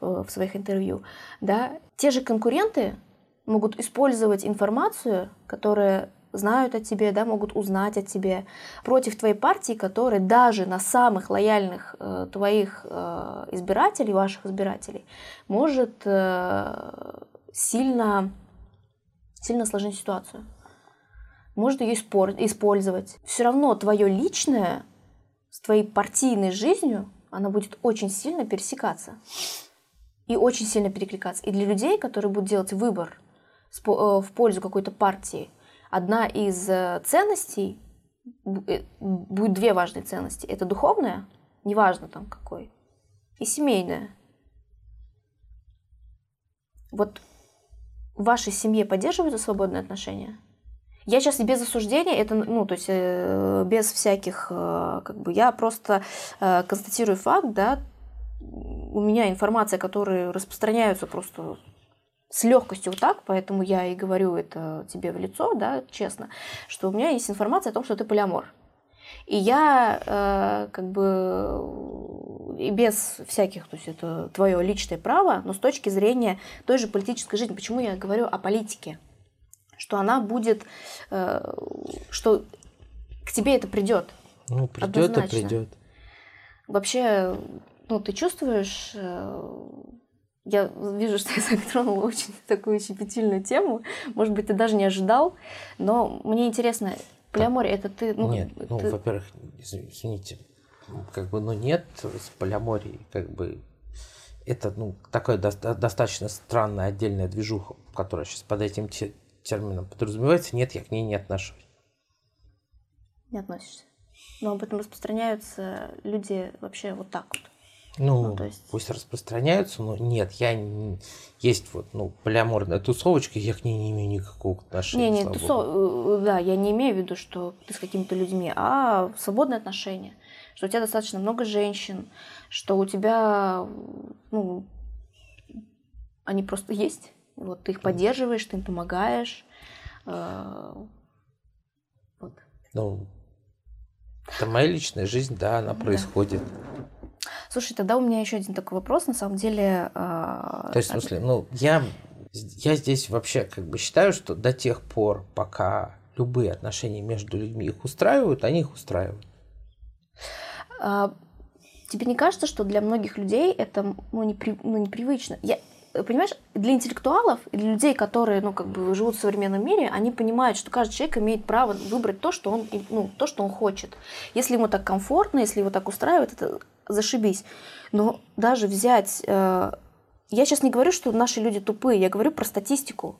э, в своих интервью, да. Те же конкуренты могут использовать информацию, которая знают о тебе, да, могут узнать о тебе против твоей партии, которая даже на самых лояльных э, твоих э, избирателей, ваших избирателей, может э, сильно, сильно сложить ситуацию может ее использовать. Все равно твое личное с твоей партийной жизнью, она будет очень сильно пересекаться и очень сильно перекликаться. И для людей, которые будут делать выбор э, в пользу какой-то партии, одна из э, ценностей, э, будет две важные ценности. Это духовная, неважно там какой, и семейная. Вот в вашей семье поддерживаются свободные отношения? Я сейчас без осуждения, это, ну, то есть э, без всяких, э, как бы, я просто э, констатирую факт, да, у меня информация, которая распространяются просто с легкостью вот так, поэтому я и говорю это тебе в лицо, да, честно, что у меня есть информация о том, что ты полиамор. И я э, как бы и без всяких, то есть это твое личное право, но с точки зрения той же политической жизни, почему я говорю о политике, что она будет, э, что к тебе это придет. Ну, придет и Однозначно. придет. Вообще, ну, ты чувствуешь, э, я вижу, что я затронула очень такую щепетильную тему, может быть, ты даже не ожидал, но мне интересно, полиамория, это ты, ну, нет, ну, ты- во-первых, изв- извините, как бы, ну, нет с полиаморией, как бы, это, ну, такая доста- достаточно странная отдельная движуха, которая сейчас под этим термином подразумевается. Нет, я к ней не отношусь. не относишься. Но об этом распространяются люди вообще вот так вот. Ну, Ну, то есть- пусть распространяются, но нет, я не... Есть вот, ну, полиаморная тусовочка, я к ней не имею никакого отношения. Не, не, тусо- богу. э, да, я не имею в виду, что ты с какими-то людьми, а свободные отношения. Что у тебя достаточно много женщин, что у тебя, ну, они просто есть. Вот ты их поддерживаешь, ты им помогаешь. Э, Вот. Ну, это моя личная жизнь, да, она происходит. Слушай, тогда у меня еще один такой вопрос. На самом деле, То есть, в смысле, ну, я, я здесь вообще как бы считаю, что до тех пор, пока любые отношения между людьми их устраивают, они их устраивают. А, тебе не кажется, что для многих людей это ну, непри, ну, непривычно? Я, понимаешь, для интеллектуалов для людей, которые, ну, как бы живут в современном мире, они понимают, что каждый человек имеет право выбрать то, что он, ну, то, что он хочет. Если ему так комфортно, если его так устраивает, это зашибись. Но даже взять... Э, я сейчас не говорю, что наши люди тупые, я говорю про статистику.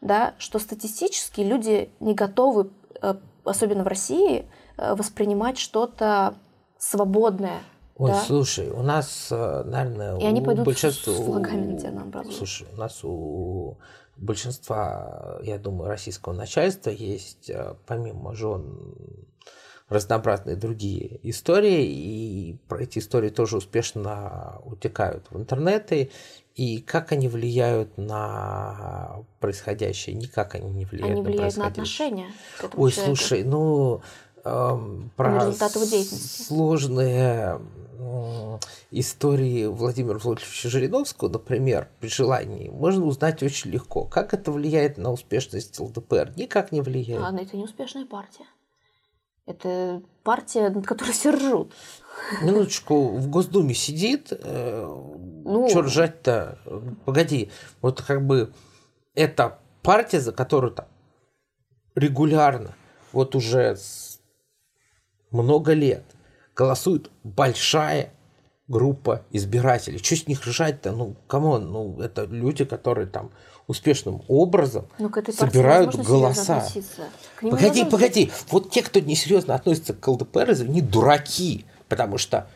Да, что статистически люди не готовы, э, особенно в России, э, воспринимать что-то свободное, Ой, да? слушай, у нас, э, наверное, И они у пойдут большинства... с флагами на наоборот. Слушай, у нас у большинства, я думаю, российского начальства есть, э, помимо жен, разнообразные другие истории, и про эти истории тоже успешно утекают в интернеты, и как они влияют на происходящее? Никак они не влияют Они на влияют на отношения Ой, человеку. слушай, ну эм, про сложные истории Владимира Владимировича Жириновского, например, при желании, можно узнать очень легко. Как это влияет на успешность ЛДПР? Никак не влияет. Ладно, это не успешная партия. Это партия, над которой все ржут. Минуточку, в Госдуме сидит, э, Ну. что ржать-то? Погоди, вот как бы это партия, за которую там регулярно, вот уже много лет голосует большая группа избирателей. Что с них ржать-то? Ну, come on, ну, это люди, которые там успешным образом Ну, собирают голоса. Погоди, погоди. Вот те, кто несерьезно относится к ЛДПР, они дураки. Потому что,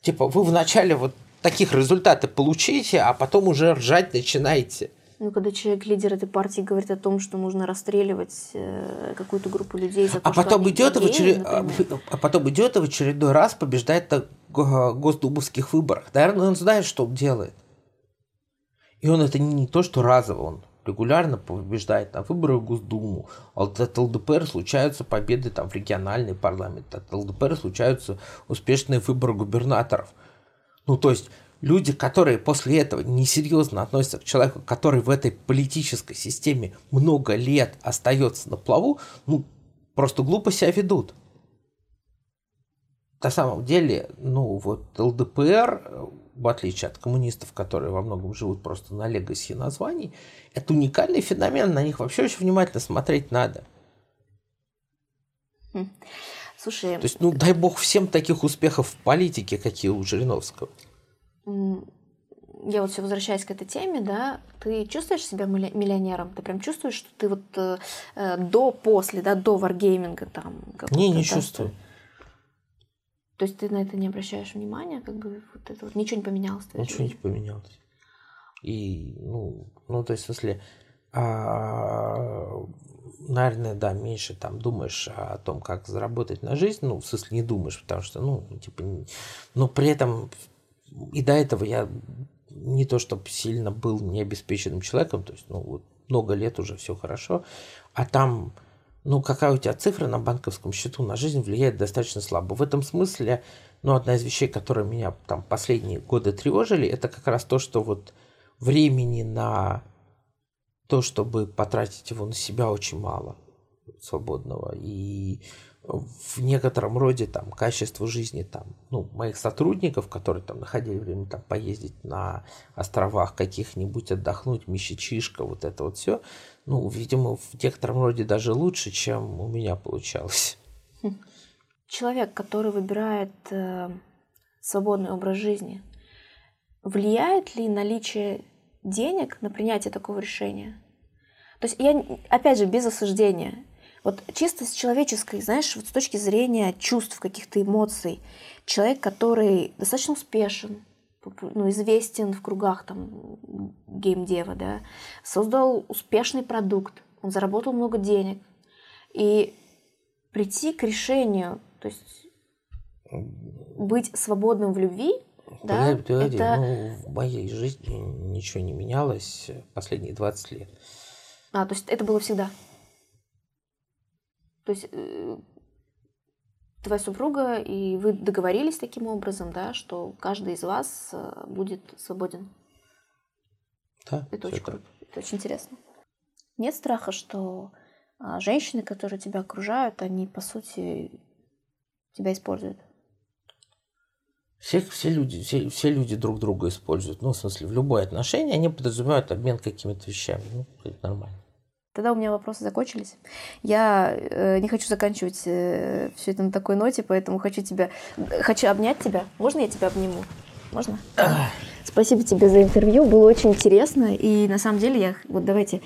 типа, вы вначале вот таких результаты получите, а потом уже ржать начинаете. Ну, когда человек, лидер этой партии, говорит о том, что нужно расстреливать э, какую-то группу людей за то, А что потом, они идет и в геи, очеред- например. [laughs] а потом идет и в очередной раз побеждает на го- госдумовских выборах. Наверное, он знает, что он делает. И он это не, не то, что разово, он регулярно побеждает на выборах в Госдуму. А вот от ЛДПР случаются победы там, в региональный парламент. От ЛДПР случаются успешные выборы губернаторов. Ну, то есть люди, которые после этого несерьезно относятся к человеку, который в этой политической системе много лет остается на плаву, ну, просто глупо себя ведут. На самом деле, ну, вот ЛДПР, в отличие от коммунистов, которые во многом живут просто на легаси названий, это уникальный феномен, на них вообще очень внимательно смотреть надо. Слушай, То есть, ну, дай бог всем таких успехов в политике, какие у Жириновского. Я вот все возвращаясь к этой теме, да, ты чувствуешь себя милли- миллионером? Ты прям чувствуешь, что ты вот э, э, до, после, да, до варгейминга там... Не, не да, чувствую. То есть ты на это не обращаешь внимания, как бы вот это вот ничего не поменялось Ничего не поменялось. И, ну, ну, то есть, в смысле, а, наверное, да, меньше там думаешь о том, как заработать на жизнь, ну, в смысле, не думаешь, потому что, ну, типа, не- но при этом и до этого я не то, чтобы сильно был необеспеченным человеком, то есть, ну, вот много лет уже все хорошо, а там, ну, какая у тебя цифра на банковском счету на жизнь влияет достаточно слабо. В этом смысле, ну, одна из вещей, которые меня там последние годы тревожили, это как раз то, что вот времени на то, чтобы потратить его на себя очень мало свободного. И в некотором роде там качество жизни там, ну, моих сотрудников, которые там находили время там поездить на островах каких-нибудь, отдохнуть, Мещичишка, вот это вот все, ну, видимо, в некотором роде даже лучше, чем у меня получалось. Человек, который выбирает э, свободный образ жизни, влияет ли наличие денег на принятие такого решения? То есть я, опять же, без осуждения. Вот чисто с человеческой, знаешь, вот с точки зрения чувств, каких-то эмоций, человек, который достаточно успешен, ну, известен в кругах там геймдева, да, создал успешный продукт, он заработал много денег, и прийти к решению, то есть быть свободным в любви, да, погоди, это... ну, в моей жизни ничего не менялось последние 20 лет. А, то есть это было всегда. То есть э, твоя супруга и вы договорились таким образом, да, что каждый из вас э, будет свободен. Да, Это очень так. круто. Это очень интересно. Нет страха, что а, женщины, которые тебя окружают, они по сути тебя используют. все, все, люди, все, все люди друг друга используют. Ну, в смысле, в любое отношение они подразумевают обмен какими-то вещами. Ну, это нормально. Тогда у меня вопросы закончились. Я э, не хочу заканчивать э, все это на такой ноте, поэтому хочу тебя, хочу обнять тебя. Можно я тебя обниму? Можно? Спасибо тебе за интервью, было очень интересно. И на самом деле я вот давайте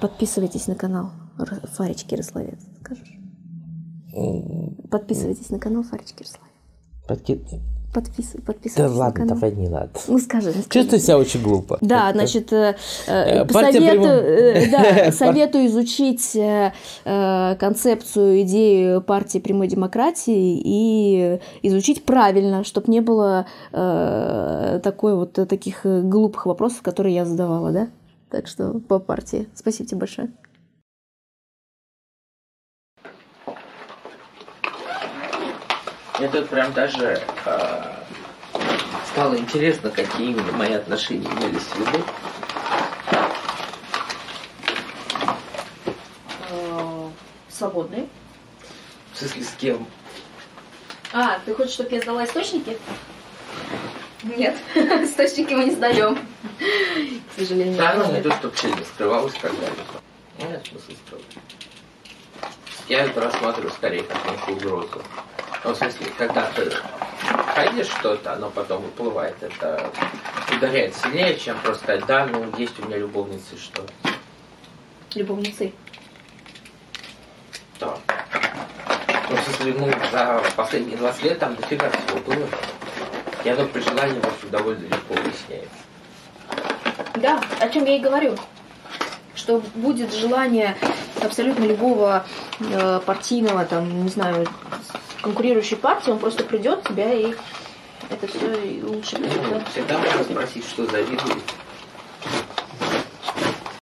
подписывайтесь на канал Р- Фаречки Ярославец. Скажешь? Подписывайтесь на канал Фаречки Ярославец. Подки- Подпис... Да Подписывайтесь на ладно, канал. давай не надо. Ну скажи. скажи. Чувствую себя очень глупо. Да, значит, э, э, Э, советую, э, да, [laughs] советую изучить э, э, концепцию, идею партии прямой демократии и изучить правильно, чтобы не было э, такой вот э, таких э, глупых вопросов, которые я задавала, да? Так что по партии. Спасибо тебе большое. Мне тут прям даже э, стало интересно, какие именно мои отношения имелись в виду. Свободные. В смысле, с кем? А, ты хочешь, чтобы я сдала источники? Нет, [laughs] источники мы не сдаем. К сожалению. Да, ну, не то, чтобы сильно скрывалась когда-либо. Нет смысла скрывать. Я это рассматриваю скорее как некую угрозу. Ну, в смысле, когда ты ходишь что-то, оно потом выплывает. Это ударяет сильнее, чем просто сказать, да, ну, есть у меня любовницы, что Любовницы. Да. Ну, в смысле, ну, за последние 20 лет там дофига всего было. И оно при желании, в общем, довольно легко выясняется. Да, о чем я и говорю. Что будет желание абсолютно любого э, партийного, там, не знаю, конкурирующей партии, он просто придет тебя и это все лучше всегда можно спросить, что завидует.